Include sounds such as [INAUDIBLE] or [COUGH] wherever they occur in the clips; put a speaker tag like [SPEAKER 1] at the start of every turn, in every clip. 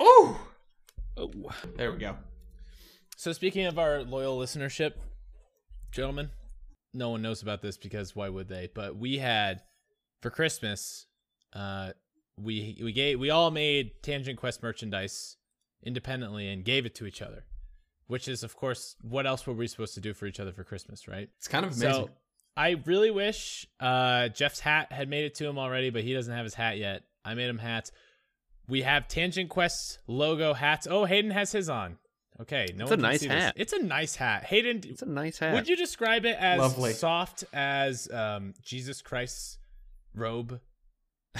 [SPEAKER 1] Oh,
[SPEAKER 2] Oh.
[SPEAKER 1] there we go.
[SPEAKER 3] So speaking of our loyal listenership, gentlemen, no one knows about this because why would they? But we had for Christmas, uh, we we gave we all made Tangent Quest merchandise independently and gave it to each other, which is of course what else were we supposed to do for each other for Christmas, right?
[SPEAKER 1] It's kind of amazing.
[SPEAKER 3] So I really wish uh, Jeff's hat had made it to him already, but he doesn't have his hat yet. I made him hats. We have Tangent Quest logo hats. Oh, Hayden has his on. Okay, no
[SPEAKER 2] It's
[SPEAKER 3] one
[SPEAKER 2] a
[SPEAKER 3] can
[SPEAKER 2] nice
[SPEAKER 3] see this.
[SPEAKER 2] hat.
[SPEAKER 3] It's a nice hat. Hayden,
[SPEAKER 2] It's a nice hat.
[SPEAKER 3] would you describe it as
[SPEAKER 1] Lovely.
[SPEAKER 3] soft as um, Jesus Christ's robe? [LAUGHS]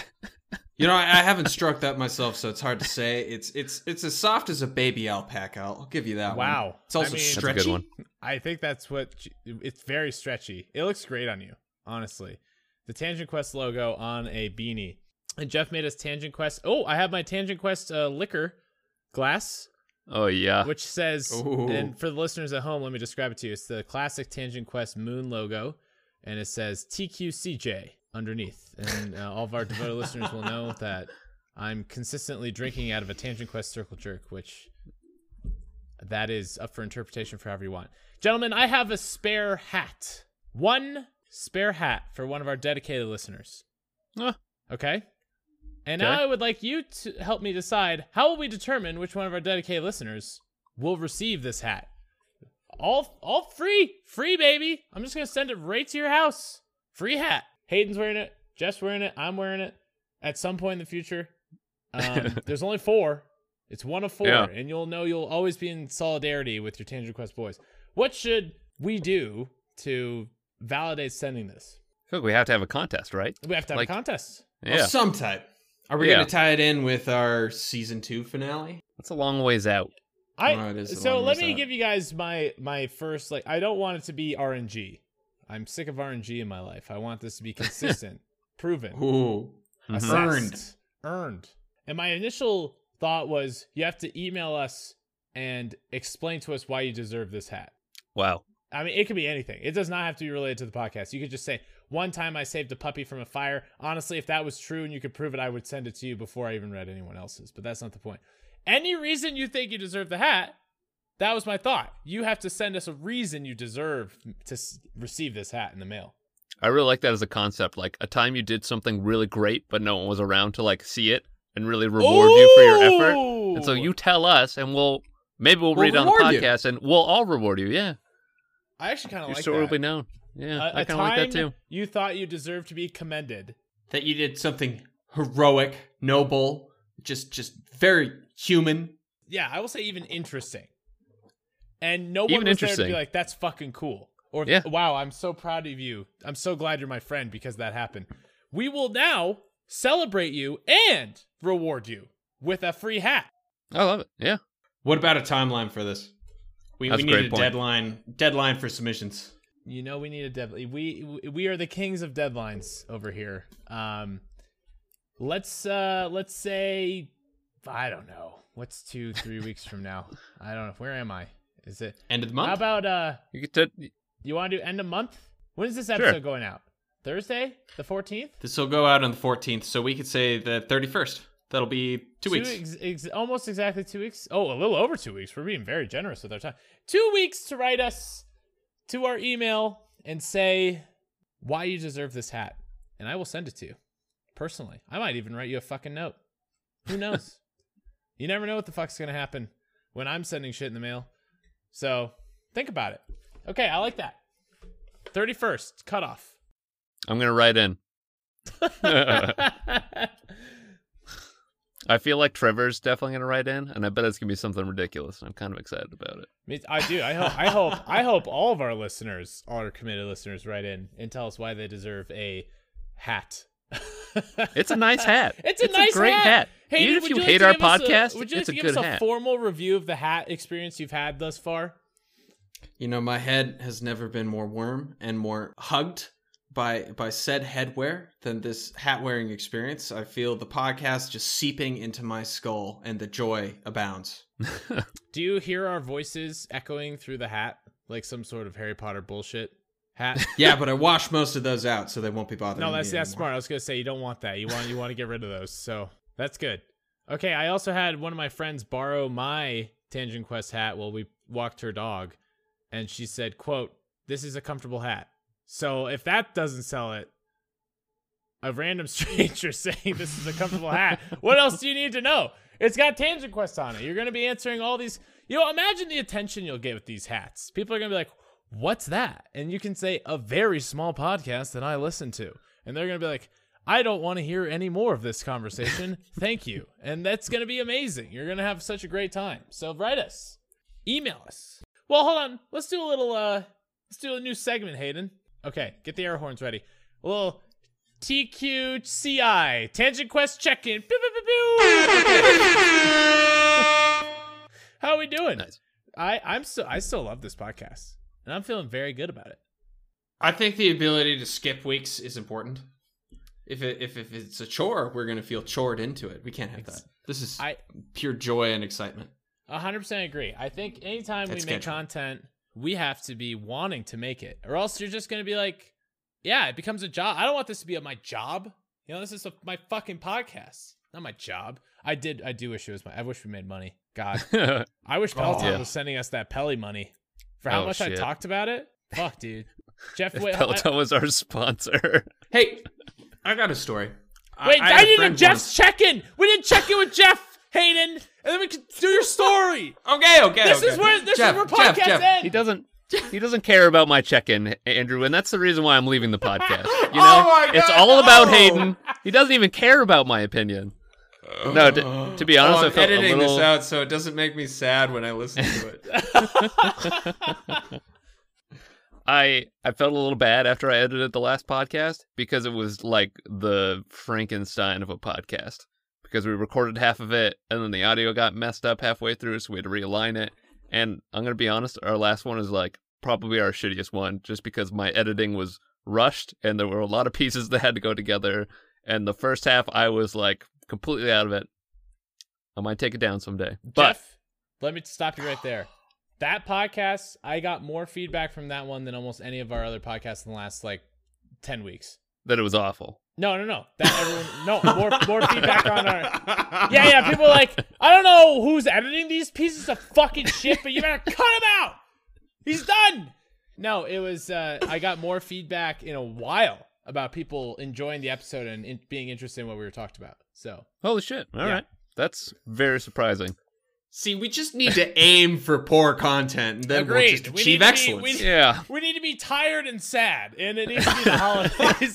[SPEAKER 1] you know, I, I haven't struck that myself, so it's hard to say. It's it's it's as soft as a baby alpaca. I'll, I'll give you that one.
[SPEAKER 3] Wow.
[SPEAKER 1] It's also
[SPEAKER 3] I mean- That's
[SPEAKER 2] a
[SPEAKER 1] stretchy.
[SPEAKER 2] good one.
[SPEAKER 3] I think that's what it's very stretchy. It looks great on you, honestly. The Tangent Quest logo on a beanie. And Jeff made us Tangent Quest. Oh, I have my Tangent Quest uh, liquor glass,
[SPEAKER 2] Oh yeah.
[SPEAKER 3] which says,
[SPEAKER 1] Ooh.
[SPEAKER 3] and for the listeners at home, let me describe it to you. It's the classic Tangent Quest moon logo, and it says TQCJ underneath. And uh, all of our devoted listeners will know that I'm consistently drinking out of a Tangent Quest Circle Jerk, which that is up for interpretation for however you want. Gentlemen, I have a spare hat. One spare hat for one of our dedicated listeners.
[SPEAKER 2] Ah.
[SPEAKER 3] Okay? And
[SPEAKER 2] Okay.
[SPEAKER 3] now I would like you to help me decide how will we determine which one of our dedicated listeners will receive this hat? All all free. Free baby. I'm just gonna send it right to your house. Free hat. Hayden's wearing it, Jeff's wearing it, I'm wearing it. At some point in the future. [LAUGHS] Um, there's only four. It's one of four,
[SPEAKER 2] Yeah.
[SPEAKER 3] and you'll know you'll always be in solidarity with your Tangent Quest boys. What should we do to validate sending this?
[SPEAKER 2] I feel like we have to have a contest, right?
[SPEAKER 3] We have to have
[SPEAKER 2] Like-
[SPEAKER 3] a contest.
[SPEAKER 1] Of some type. Are we
[SPEAKER 2] Yeah.
[SPEAKER 1] going to tie it in with our season two finale?
[SPEAKER 2] That's a long ways out.
[SPEAKER 3] I
[SPEAKER 1] Oh, it is a
[SPEAKER 3] so let me
[SPEAKER 1] out.
[SPEAKER 3] give you guys my my first like I don't want it to be RNG. I'm sick of RNG in my life. I want this to be [LAUGHS] consistent, proven,
[SPEAKER 1] Ooh.
[SPEAKER 2] Mhm.
[SPEAKER 3] assessed,
[SPEAKER 1] Earned.
[SPEAKER 3] earned. And my initial thought was you have to email us and explain to us why you deserve this hat.
[SPEAKER 2] Wow.
[SPEAKER 3] I mean, it could be anything. It does not have to be related to the podcast. You could just say, one time I saved a puppy from a fire. Honestly, if that was true and you could prove it, I would send it to you before I even read anyone else's. But that's not the point. Any reason you think you deserve the hat, that was my thought. You have to send us a reason you deserve to s- receive this hat in the mail.
[SPEAKER 2] I really like that as a concept. Like a time you did something really great, but no one was around to like see it and really reward you for your effort. And so you tell us, and we'll maybe we'll,
[SPEAKER 1] We'll
[SPEAKER 2] read it on the
[SPEAKER 1] reward you.
[SPEAKER 2] podcast, and we'll all reward you. Yeah,
[SPEAKER 3] I actually kind of
[SPEAKER 2] your
[SPEAKER 3] like
[SPEAKER 2] story will
[SPEAKER 3] that.
[SPEAKER 2] be known. Yeah,
[SPEAKER 3] A-
[SPEAKER 2] I
[SPEAKER 3] a
[SPEAKER 2] kind of like that
[SPEAKER 3] time
[SPEAKER 2] too.
[SPEAKER 3] You thought you deserved to be commended.
[SPEAKER 1] That you did something heroic, noble, just just very human.
[SPEAKER 3] yeah, I will say even interesting. And no one
[SPEAKER 2] Even
[SPEAKER 3] was there to be like, "That's fucking cool," or
[SPEAKER 2] Yeah.
[SPEAKER 3] "Wow, I'm so proud of you. I'm so glad you're my friend because that happened." We will now celebrate you and reward you with a free hat.
[SPEAKER 2] I love it. Yeah,
[SPEAKER 1] What about a timeline for this? We,
[SPEAKER 2] That's
[SPEAKER 1] we need
[SPEAKER 2] great
[SPEAKER 1] a deadline deadline for submissions.
[SPEAKER 3] You know we need a deadline. We we are the kings of deadlines over here. Um, let's uh let's say I don't know what's two three weeks from now. I don't know. Where am I? Is it?
[SPEAKER 1] End of the month.
[SPEAKER 3] How about uh?
[SPEAKER 2] you get to.
[SPEAKER 3] You want to do end of month? When is this
[SPEAKER 2] Sure.
[SPEAKER 3] episode going out? Thursday, the fourteenth.
[SPEAKER 1] this will go out on the 14th, so we could say the 31st. That'll be two, weeks.
[SPEAKER 3] Ex- ex- almost exactly two weeks. Oh, a little over two weeks. We're being very generous with our time. Two weeks to write us to our email and say why you deserve this hat, and I will send it to you personally. I might even write you a fucking note. Who knows? [LAUGHS] you never know what the fuck's gonna happen when I'm sending shit in the mail. So think about it. Okay, I like that. Thirty first cutoff.
[SPEAKER 2] I'm gonna write in. [LAUGHS] [LAUGHS] I feel like Trevor's definitely gonna write in, and I bet it's gonna be something ridiculous. I'm kind of excited about it.
[SPEAKER 3] Me- I do. I hope. I hope. I hope all of our listeners, all our committed listeners, write in and tell us why they deserve a hat. [LAUGHS]
[SPEAKER 2] It's a nice hat.
[SPEAKER 3] It's a
[SPEAKER 2] It's
[SPEAKER 3] nice
[SPEAKER 2] great hat.
[SPEAKER 3] Hey,
[SPEAKER 2] Even
[SPEAKER 3] dude,
[SPEAKER 2] if
[SPEAKER 3] would
[SPEAKER 2] you hate
[SPEAKER 3] to
[SPEAKER 2] our
[SPEAKER 3] give us a-
[SPEAKER 2] podcast,
[SPEAKER 3] would you like to
[SPEAKER 2] a
[SPEAKER 3] give
[SPEAKER 2] good
[SPEAKER 3] us a
[SPEAKER 2] hat.
[SPEAKER 3] formal review of the hat experience you've had thus far?
[SPEAKER 1] You know, my head has never been more warm and more hugged by by said headwear than this hat wearing experience. I feel the podcast just seeping into my skull, and the joy abounds. [LAUGHS]
[SPEAKER 3] Do you hear our voices echoing through the hat like some sort of Harry Potter bullshit hat? [LAUGHS]
[SPEAKER 1] Yeah, but I washed most of those out, so they won't be bothering
[SPEAKER 3] no, that's that's
[SPEAKER 1] anymore.
[SPEAKER 3] smart. I was gonna say you don't want that. You want you want to get rid of those. So that's good. Okay, I also had one of my friends borrow my Tangent Quest hat while we walked her dog, and she said, "quote This is a comfortable hat." So if that doesn't sell it, a random [LAUGHS] stranger saying this is a comfortable hat, what else do you need to know? It's got Tangent Quest on it. You're gonna be answering all these. You know, imagine the attention you'll get with these hats. People are gonna be like, "What's that?" And you can say a very small podcast that I listen to, and they're gonna be like. I don't want to hear any more of this conversation. [LAUGHS] Thank you. And that's going to be amazing. You're going to have such a great time. So write us. Email us. Well, hold on. Let's do a little uh let's do a new segment, Hayden. Okay, get the air horns ready. A little TQCI, Tangent Quest check-in. [LAUGHS] How are we doing?
[SPEAKER 2] Nice.
[SPEAKER 3] I I'm so I still love this podcast. And I'm feeling very good about it.
[SPEAKER 1] I think the ability to skip weeks is important. If it, if if it's a chore, we're gonna feel chored into it. We can't have that. This is
[SPEAKER 3] I
[SPEAKER 1] pure joy and excitement.
[SPEAKER 3] A hundred percent agree. I think anytime we
[SPEAKER 1] It's
[SPEAKER 3] make content, we have to be wanting to make it, or else you're just gonna be like, yeah, it becomes a job. I don't want this to be my job. You know, this is a, my fucking podcast, not my job. I did, I do wish it was my. I wish we made money. God, [LAUGHS] I wish Peloton
[SPEAKER 2] Yeah.
[SPEAKER 3] was sending us that Pelly money for how
[SPEAKER 2] Oh,
[SPEAKER 3] much I talked about it. Fuck, dude. [LAUGHS] Jeff,
[SPEAKER 2] If
[SPEAKER 3] wait, I-
[SPEAKER 2] Peloton was our sponsor.
[SPEAKER 1] Hey, I got a story.
[SPEAKER 3] wait,
[SPEAKER 1] I,
[SPEAKER 3] I,
[SPEAKER 1] a
[SPEAKER 3] need a
[SPEAKER 1] friend
[SPEAKER 3] Jeff's
[SPEAKER 1] once-
[SPEAKER 3] check in. We didn't check in with Jeff Hayden, and then we can do your story. [LAUGHS]
[SPEAKER 1] Okay, okay.
[SPEAKER 3] This
[SPEAKER 1] okay.
[SPEAKER 3] is where this
[SPEAKER 1] Jeff,
[SPEAKER 3] is where
[SPEAKER 1] Jeff,
[SPEAKER 3] podcasts
[SPEAKER 1] Jeff.
[SPEAKER 3] end.
[SPEAKER 2] He doesn't. He doesn't care about my check-in, Andrew, and that's the reason why I'm leaving the podcast. You [LAUGHS] oh know,
[SPEAKER 1] Oh my
[SPEAKER 2] it's
[SPEAKER 1] God,
[SPEAKER 2] all about! Hayden. He doesn't even care about my opinion. No, to, to be oh, honest,
[SPEAKER 1] oh,
[SPEAKER 2] I
[SPEAKER 1] I'm
[SPEAKER 2] felt a
[SPEAKER 1] editing
[SPEAKER 2] little.
[SPEAKER 1] this out so it doesn't make me sad when I listen to it. [LAUGHS]
[SPEAKER 2] I I felt a little bad after I edited the last podcast because it was like the Frankenstein of a podcast. Because we recorded half of it and then the audio got messed up halfway through, so we had to realign it. And I'm gonna be honest, our last one is like probably our shittiest one, just because my editing was rushed and there were a lot of [LAUGHS] pieces that had to go together. And the first half I was like completely out of it. I might take it down someday. But
[SPEAKER 3] Jeff, let me stop you right there. That podcast, I got more feedback from that one than almost any of our other podcasts in the last like ten weeks.
[SPEAKER 2] that it was awful.
[SPEAKER 3] No, no, no. That everyone, no more more feedback on our. Yeah, yeah. People are like, I don't know who's editing these pieces of fucking shit, but you better cut him out. He's done. No, it was. uh I got more feedback in a while about people enjoying the episode and in, being interested in what we were talking about. So
[SPEAKER 2] Holy shit. All right,
[SPEAKER 3] Yeah.
[SPEAKER 2] That's very surprising.
[SPEAKER 1] See, we just need to aim for poor content, and then we'll just
[SPEAKER 3] We
[SPEAKER 1] achieve
[SPEAKER 3] need to be-
[SPEAKER 1] excellence.
[SPEAKER 3] we-
[SPEAKER 2] Yeah.
[SPEAKER 3] we need to be tired and sad, and it needs to be the [LAUGHS] holidays.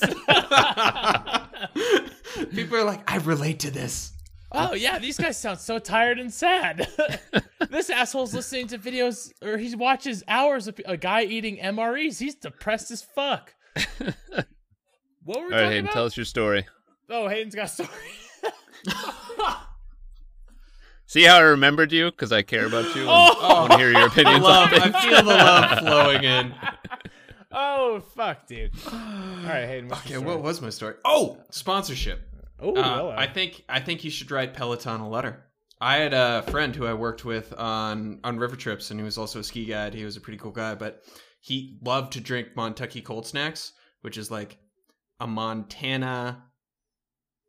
[SPEAKER 3] [LAUGHS]
[SPEAKER 1] People are like, I relate to this.
[SPEAKER 3] Oh yeah, these guys sound so tired and sad. [LAUGHS] this asshole's listening to videos, or he watches hours of a guy eating MREs. He's depressed as fuck. what were we
[SPEAKER 2] All right,
[SPEAKER 3] talking
[SPEAKER 2] Hayden,
[SPEAKER 3] about?
[SPEAKER 2] tell us your story.
[SPEAKER 3] oh, Hayden's got a story.
[SPEAKER 2] See how I remembered you? Because I care about you. and
[SPEAKER 3] Oh!
[SPEAKER 2] I want to hear your opinions
[SPEAKER 1] Love,
[SPEAKER 2] on
[SPEAKER 1] I feel the love flowing in.
[SPEAKER 3] Oh fuck, dude. All right, Hayden.
[SPEAKER 1] Okay, what was my story? Oh, sponsorship.
[SPEAKER 3] Oh,
[SPEAKER 1] Uh. I think I think you should write Peloton a letter. I had a friend who I worked with on on river trips, and he was also a ski guide. He was a pretty cool guy, but he loved to drink Montucky Cold Snacks, which is like a Montana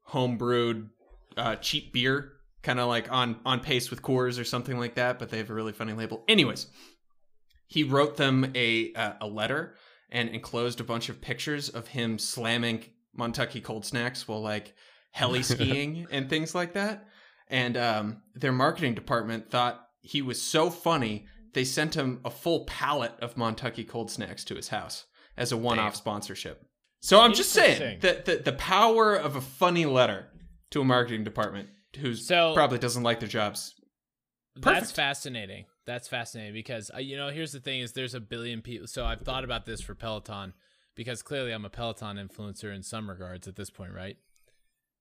[SPEAKER 1] homebrewed uh, cheap beer, kind of like on on pace with Coors or something like that. But they have a really funny label. Anyways, he wrote them a uh, a letter and enclosed a bunch of pictures of him slamming Montucky Cold Snacks while like heli [LAUGHS] skiing and things like that. And um, their marketing department thought he was so funny, they sent him a full pallet of Montucky Cold Snacks to his house as a one-off
[SPEAKER 2] Damn.
[SPEAKER 1] sponsorship. So I'm just saying that the, the power of a funny letter to a marketing department who
[SPEAKER 3] So-
[SPEAKER 1] probably doesn't like their jobs.
[SPEAKER 3] That's fascinating. That's fascinating because uh, you know, here's the thing: is there's a billion people. So I've thought about this for Peloton because clearly I'm a Peloton influencer in some regards at this point, right?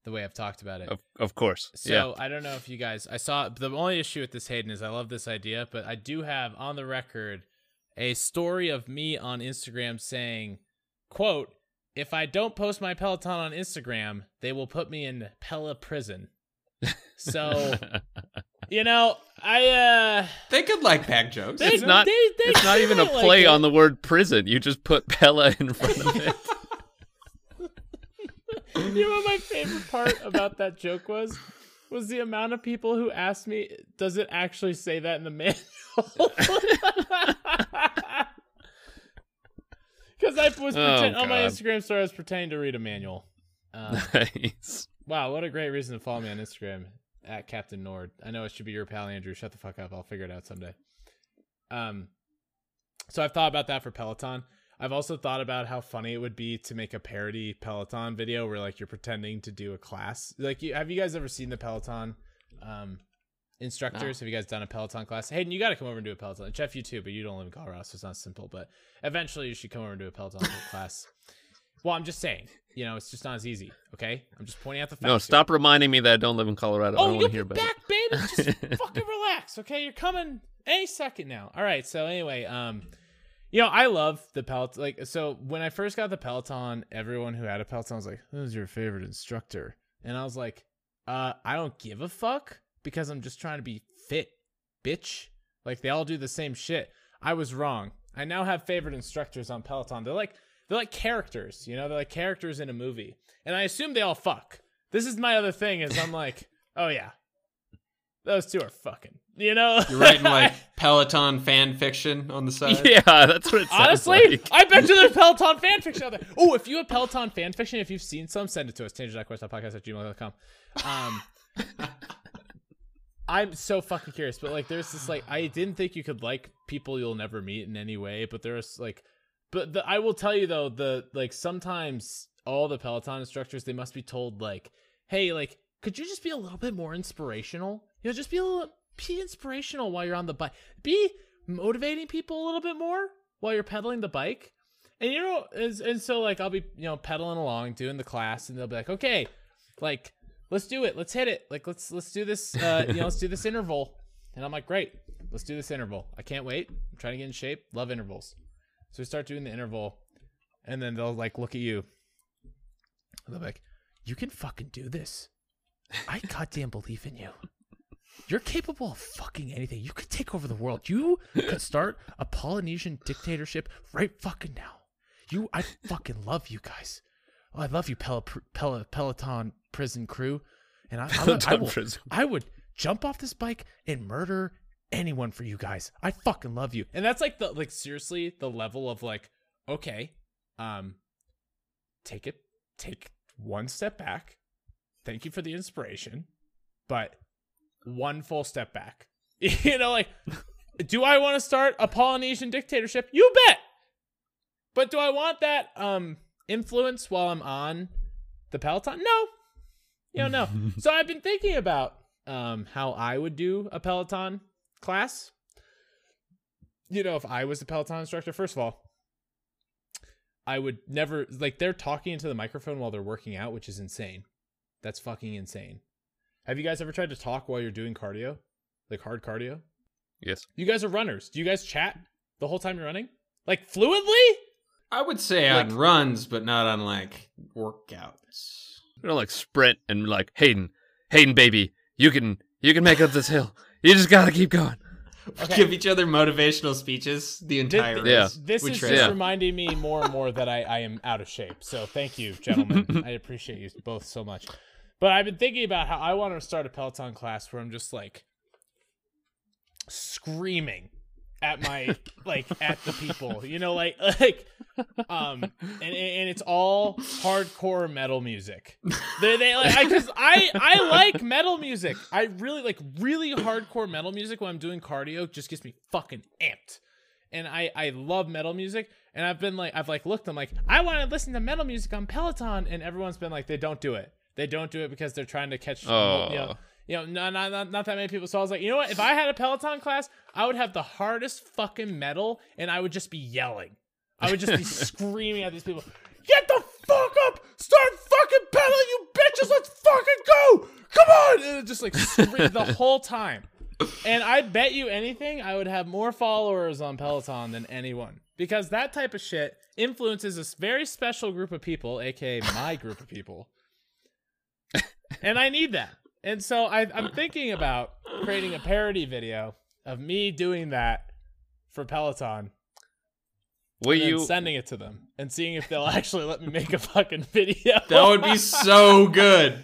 [SPEAKER 3] The way I've talked about it.
[SPEAKER 2] Of, of course.
[SPEAKER 3] So
[SPEAKER 2] yeah.
[SPEAKER 3] I don't know if you guys. I saw the only issue with this Hayden is I love this idea, but I do have on the record a story of me on Instagram saying, "quote If I don't post my Peloton on Instagram, they will put me in Pella prison." [LAUGHS] So you know, I uh,
[SPEAKER 1] They could like bag jokes.
[SPEAKER 3] they,
[SPEAKER 2] It's not-
[SPEAKER 3] They, they
[SPEAKER 2] it's not even a
[SPEAKER 3] kinda like
[SPEAKER 2] play on the word prison. You just put Pella in front of it. [LAUGHS]
[SPEAKER 3] You know what my favorite part about that joke was? was the amount of people who asked me, "Does it actually say that in the manual?" [LAUGHS] Because I was
[SPEAKER 2] Oh,
[SPEAKER 3] pretend- on my Instagram story, I was pretending to read a manual. Um, [LAUGHS]
[SPEAKER 2] nice.
[SPEAKER 3] wow, what a great reason to follow me on Instagram at Captain Nord. I know it should be your pal Andrew. Shut the fuck up. I'll figure it out someday. Um, so I've thought about that for Peloton. I've also thought about how funny it would be to make a parody Peloton video where like you're pretending to do a class. Like, you, have you guys ever seen the Peloton um, instructors? Have you guys done a Peloton class? Hayden, you got to come over and do a Peloton. Jeff, you too, but you don't live in Colorado, so it's not simple. But eventually, you should come over and do a Peloton [LAUGHS] class. Well, I'm just saying, you know, it's just not as easy. Okay, I'm just pointing out the facts.
[SPEAKER 2] No,
[SPEAKER 3] here.
[SPEAKER 2] stop reminding me that I don't live in Colorado. I
[SPEAKER 3] Oh,
[SPEAKER 2] don't want
[SPEAKER 3] you'll
[SPEAKER 2] to hear
[SPEAKER 3] be back,
[SPEAKER 2] it.
[SPEAKER 3] baby. Just [LAUGHS] fucking relax, okay? You're coming any second now. All right. So anyway, um, you know, I love the Peloton. Like, so when I first got the Peloton, everyone who had a Peloton was like, "Who's your favorite instructor?" And I was like, "Uh, I don't give a fuck because I'm just trying to be fit, bitch. Like they all do the same shit." I was wrong. I now have favorite instructors on Peloton. They're like they're like characters, you know, they're like characters in a movie. And I assume they all fuck. This is my other thing is I'm like, [LAUGHS] oh yeah. Those two are fucking. You know?
[SPEAKER 1] You're writing [LAUGHS] like Peloton fan fiction on the side.
[SPEAKER 2] Yeah, that's what it sounds
[SPEAKER 3] Honestly,
[SPEAKER 2] like.
[SPEAKER 3] I bet you there's Peloton fan fiction out there. Oh, if you have Peloton fan fiction, if you've seen some, send it to us. Tangent.quest.podcast at gmail.com. Um, [LAUGHS] I'm so fucking curious, but like, there's this like, I didn't think you could like people you'll never meet in any way, but there's like, but the, I will tell you though, the like sometimes all the Peloton instructors they must be told like, hey, like, could you just be a little bit more inspirational? You know, just be a little be inspirational while you're on the bike. Be motivating people a little bit more while you're pedaling the bike. And you know, and, and so like I'll be you know pedaling along doing the class, and they'll be like, okay, like let's do it, let's hit it, like let's let's do this, uh, you know, let's do this interval. And I'm like, great, let's do this interval. I can't wait. I'm trying to get in shape. Love intervals. So we start doing the interval, and then they'll like look at you. And they'll be like, you can fucking do this. I [LAUGHS] goddamn believe in you. You're capable of fucking anything. You could take over the world. You could start a Polynesian dictatorship right fucking now. You, I fucking love you guys. Oh, I love you, Pel- Pel- Peloton prison crew. And I, I, would- I, will. I would jump off this bike and murder anyone for you guys. I fucking love you. And that's like the like seriously the level of like, okay, um, take it, take one step back. Thank you for the inspiration, but one full step back. [LAUGHS] you know, like, do I want to start a Polynesian dictatorship? You bet. But do I want that um influence while I'm on the Peloton? No. You know, no. [LAUGHS] so I've been thinking about um how I would do a Peloton class. You know, if I was the Peloton instructor, first of all, I would never like they're talking into the microphone while they're working out, which is insane. That's fucking insane. Have you guys ever tried to talk while you're doing cardio? Like hard cardio?
[SPEAKER 2] Yes.
[SPEAKER 3] You guys are runners. Do you guys chat the whole time you're running? Like fluently?
[SPEAKER 1] I would say on runs, but not on like workouts.
[SPEAKER 2] You know, like sprint and like Hayden, Hayden, baby, you can you can make up this hill. [LAUGHS] You just gotta keep going.
[SPEAKER 3] Okay.
[SPEAKER 1] Give each other motivational speeches the entire
[SPEAKER 3] Thi-
[SPEAKER 1] race.
[SPEAKER 2] Yeah.
[SPEAKER 3] This
[SPEAKER 1] We
[SPEAKER 3] is
[SPEAKER 1] train.
[SPEAKER 3] just
[SPEAKER 2] Yeah.
[SPEAKER 3] reminding me more and more that I, I am out of shape. So thank you, gentlemen. [LAUGHS] I appreciate you both so much. But I've been thinking about how I want to start a Peloton class where I'm just like screaming at my like at the people, you know, like [LAUGHS] like um and and it's all hardcore metal music. They they like I cuz I I like metal music. I really like really hardcore metal music when I'm doing cardio just gets me fucking amped. And I I love metal music and I've been like I've like looked I'm like I want to listen to metal music on Peloton and everyone's been like they don't do it. They don't do it because they're trying to catch you know,
[SPEAKER 2] Oh.
[SPEAKER 3] You know, not, not, not, that many people. So I was like, you know what? If I had a Peloton class, I would have the hardest fucking metal and I would just be yelling. I would just be [LAUGHS] screaming at these people, get the fuck up! Start fucking pedaling, you bitches! Let's fucking go! Come on! And just like scream the [LAUGHS] whole time. And I bet you anything, I would have more followers on Peloton than anyone. Because that type of shit influences this very special group of people, aka my group of people. and I need that. And so I, I'm thinking about creating a parody video of me doing that for Peloton
[SPEAKER 2] Will
[SPEAKER 3] and
[SPEAKER 2] you?
[SPEAKER 3] sending it to them and seeing if they'll [LAUGHS] actually let me make a fucking video.
[SPEAKER 1] That would be so [LAUGHS] good.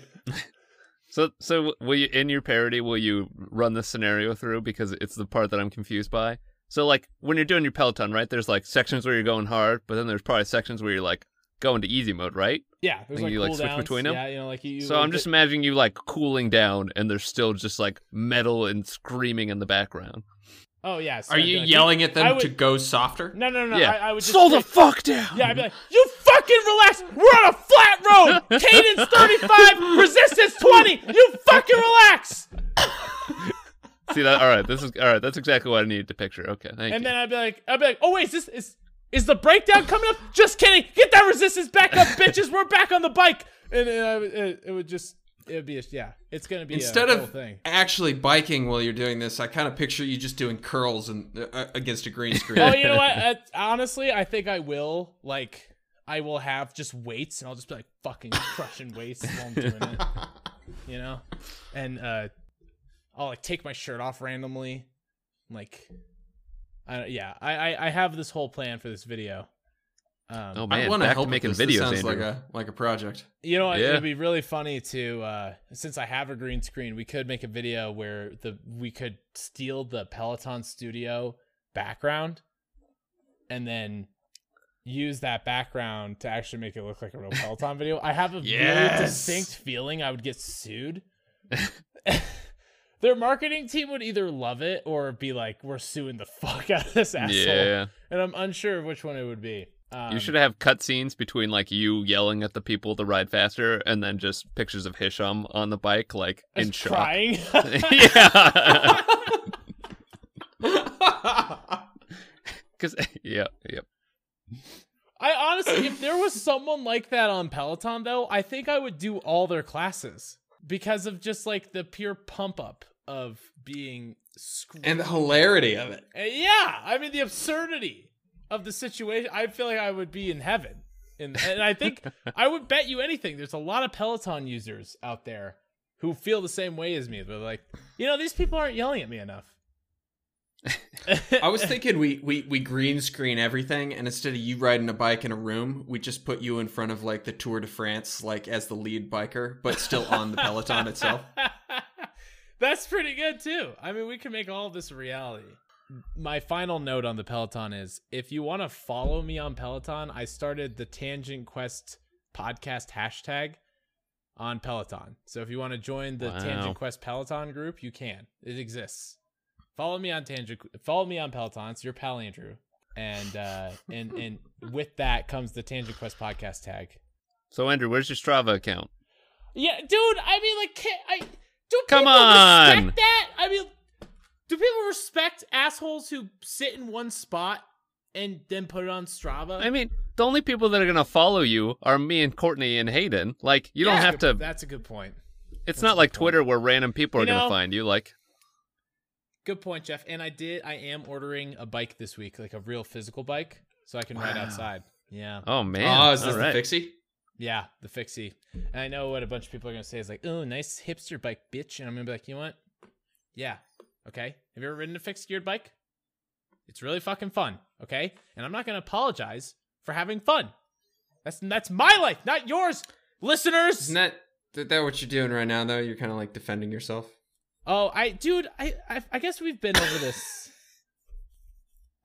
[SPEAKER 2] So, so will you in your parody? Will you run this scenario through because it's the part that I'm confused by? So, like when you're doing your Peloton, right? There's like sections where you're going hard, but then there's probably sections where you're like going into easy mode, right?
[SPEAKER 3] Yeah, there's
[SPEAKER 2] Like
[SPEAKER 3] like,
[SPEAKER 2] you, like, switch
[SPEAKER 3] cooldowns.
[SPEAKER 2] between them?
[SPEAKER 3] Yeah, you know, like you.
[SPEAKER 2] so
[SPEAKER 3] like
[SPEAKER 2] I'm just
[SPEAKER 3] the-
[SPEAKER 2] imagining you like cooling down, and there's still just like metal and screaming in the background.
[SPEAKER 3] Oh yeah. so
[SPEAKER 1] Are
[SPEAKER 3] I'd
[SPEAKER 1] you
[SPEAKER 3] like,
[SPEAKER 1] yelling at them
[SPEAKER 3] would-
[SPEAKER 1] to go softer?
[SPEAKER 3] No, no, no.
[SPEAKER 2] yeah,
[SPEAKER 3] I, I would just
[SPEAKER 2] slow the fuck down.
[SPEAKER 3] Yeah, I'd be like, you fucking relax. We're on a flat road. [LAUGHS] Cadence 35, resistance 20. You fucking relax.
[SPEAKER 2] See that? All right, this is all right. That's exactly what I needed to picture. Okay, thank
[SPEAKER 3] And
[SPEAKER 2] you.
[SPEAKER 3] then I'd be like, I'd be like, oh wait, is this is is the breakdown coming up? Just kidding. Get that resistance back up, [LAUGHS] bitches. We're back on the bike. And, and it, it would just, it would be, a, yeah, it's gonna be
[SPEAKER 1] Instead of
[SPEAKER 3] thing.
[SPEAKER 1] actually biking while you're doing this, I kind of picture you just doing curls and uh, against a green [LAUGHS] screen.
[SPEAKER 3] Oh, you know what? Uh, honestly, I think I will. Like, I will have just weights, and I'll just be like fucking crushing weights while I'm doing it. [LAUGHS] You know, and uh, I'll like take my shirt off randomly, like, I yeah, I I, I have this whole plan for this video. Um,
[SPEAKER 2] oh
[SPEAKER 1] I want to
[SPEAKER 2] back
[SPEAKER 1] help
[SPEAKER 2] to making
[SPEAKER 1] this. This
[SPEAKER 2] videos,
[SPEAKER 1] sounds
[SPEAKER 2] Andrew.
[SPEAKER 1] like a like a project.
[SPEAKER 3] You know?
[SPEAKER 2] Yeah.
[SPEAKER 3] It'd be really funny to uh since I have a green screen, we could make a video where the we could steal the Peloton studio background and then use that background to actually make it look like a real Peloton [LAUGHS] video. I have a really distinct feeling I would get sued. [LAUGHS] Their marketing team would either love it or be like, "We're suing the [LAUGHS] fuck out of this asshole,"
[SPEAKER 2] yeah.
[SPEAKER 3] and I'm unsure of which one it would be. Um,
[SPEAKER 2] You should have cutscenes between like you yelling at the people to ride faster, and then just pictures of Hisham on the bike, like in shock.
[SPEAKER 3] crying. [LAUGHS] [LAUGHS]
[SPEAKER 2] yeah. Because yeah, yeah.
[SPEAKER 3] I honestly, if there was someone like that on Peloton, though, I think I would do all their classes because of just like the pure pump up of being screwed.
[SPEAKER 1] and the hilarity of it.
[SPEAKER 3] Yeah, I mean the absurdity of the situation. I feel like I would be in heaven, and, and I think [LAUGHS] I would bet you anything. There's a lot of Peloton users out there who feel the same way as me. They're like, you know, these people aren't yelling at me enough. [LAUGHS]
[SPEAKER 1] I was thinking we, we we green screen everything, and instead of you riding a bike in a room, we just put you in front of like the Tour de France, like as the lead biker, but still on the Peloton itself. [LAUGHS]
[SPEAKER 3] That's pretty good too. I mean, we can make all of this a reality. My final note on the Peloton is if you want to follow me on Peloton, I started the Tangent Quest podcast hashtag on Peloton. So if you want to join the
[SPEAKER 2] Wow.
[SPEAKER 3] Tangent Quest Peloton group, you can. It exists. Follow me on Tangent follow me on Peloton. It's your pal Andrew. And uh [LAUGHS] and and with that comes the Tangent Quest podcast tag.
[SPEAKER 2] So Andrew, where's your Strava account?
[SPEAKER 3] Yeah, dude. I mean, like, I do
[SPEAKER 2] Come
[SPEAKER 3] people
[SPEAKER 2] on!
[SPEAKER 3] respect that? I mean, do people respect assholes who sit in one spot and then put it on Strava?
[SPEAKER 2] I mean, the only people that are gonna follow you are me and Courtney and Hayden. Like, you don't have to.
[SPEAKER 3] That's a good point.
[SPEAKER 2] It's
[SPEAKER 3] that's
[SPEAKER 2] not
[SPEAKER 3] good
[SPEAKER 2] like
[SPEAKER 3] point.
[SPEAKER 2] Twitter where random people are
[SPEAKER 3] You
[SPEAKER 2] gonna find you. Like,
[SPEAKER 3] Good point, Jeff. And I did. I am ordering a bike this week, like a real physical bike, so I can ride outside. Yeah,
[SPEAKER 2] oh man,
[SPEAKER 1] oh, is this
[SPEAKER 2] all right.
[SPEAKER 1] the fixie?
[SPEAKER 3] Yeah, the fixie. And I know what a bunch of people are gonna say is like, "Oh, nice hipster bike, bitch," and I'm gonna be like, you know what? Yeah, okay. Have you ever ridden a fixed geared bike? It's really fucking fun, okay? And I'm not gonna apologize for having fun. That's that's my life, not yours, listeners.
[SPEAKER 1] Isn't that that, that what you're doing right now? Though you're kind of like defending yourself.
[SPEAKER 3] Oh, I, dude, I, I, I guess we've been over this.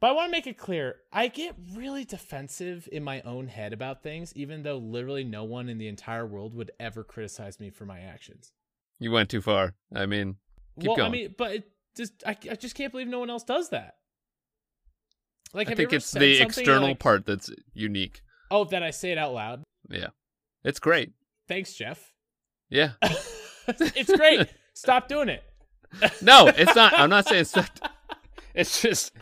[SPEAKER 3] But I want to make it clear. I get really defensive in my own head about things, even though literally no one in the entire world would ever criticize me for my actions.
[SPEAKER 2] You went too far. I mean, Keep
[SPEAKER 3] well, I mean, but it just, I, I just can't believe no one else does that. Like,
[SPEAKER 2] I think it's the external
[SPEAKER 3] like,
[SPEAKER 2] part that's unique.
[SPEAKER 3] Oh, that I say it out loud.
[SPEAKER 2] Yeah, it's great.
[SPEAKER 3] Thanks, Jeff.
[SPEAKER 2] Yeah. [LAUGHS]
[SPEAKER 3] it's great. [LAUGHS] Stop doing it.
[SPEAKER 2] No, it's not. I'm not saying. Not, it's just.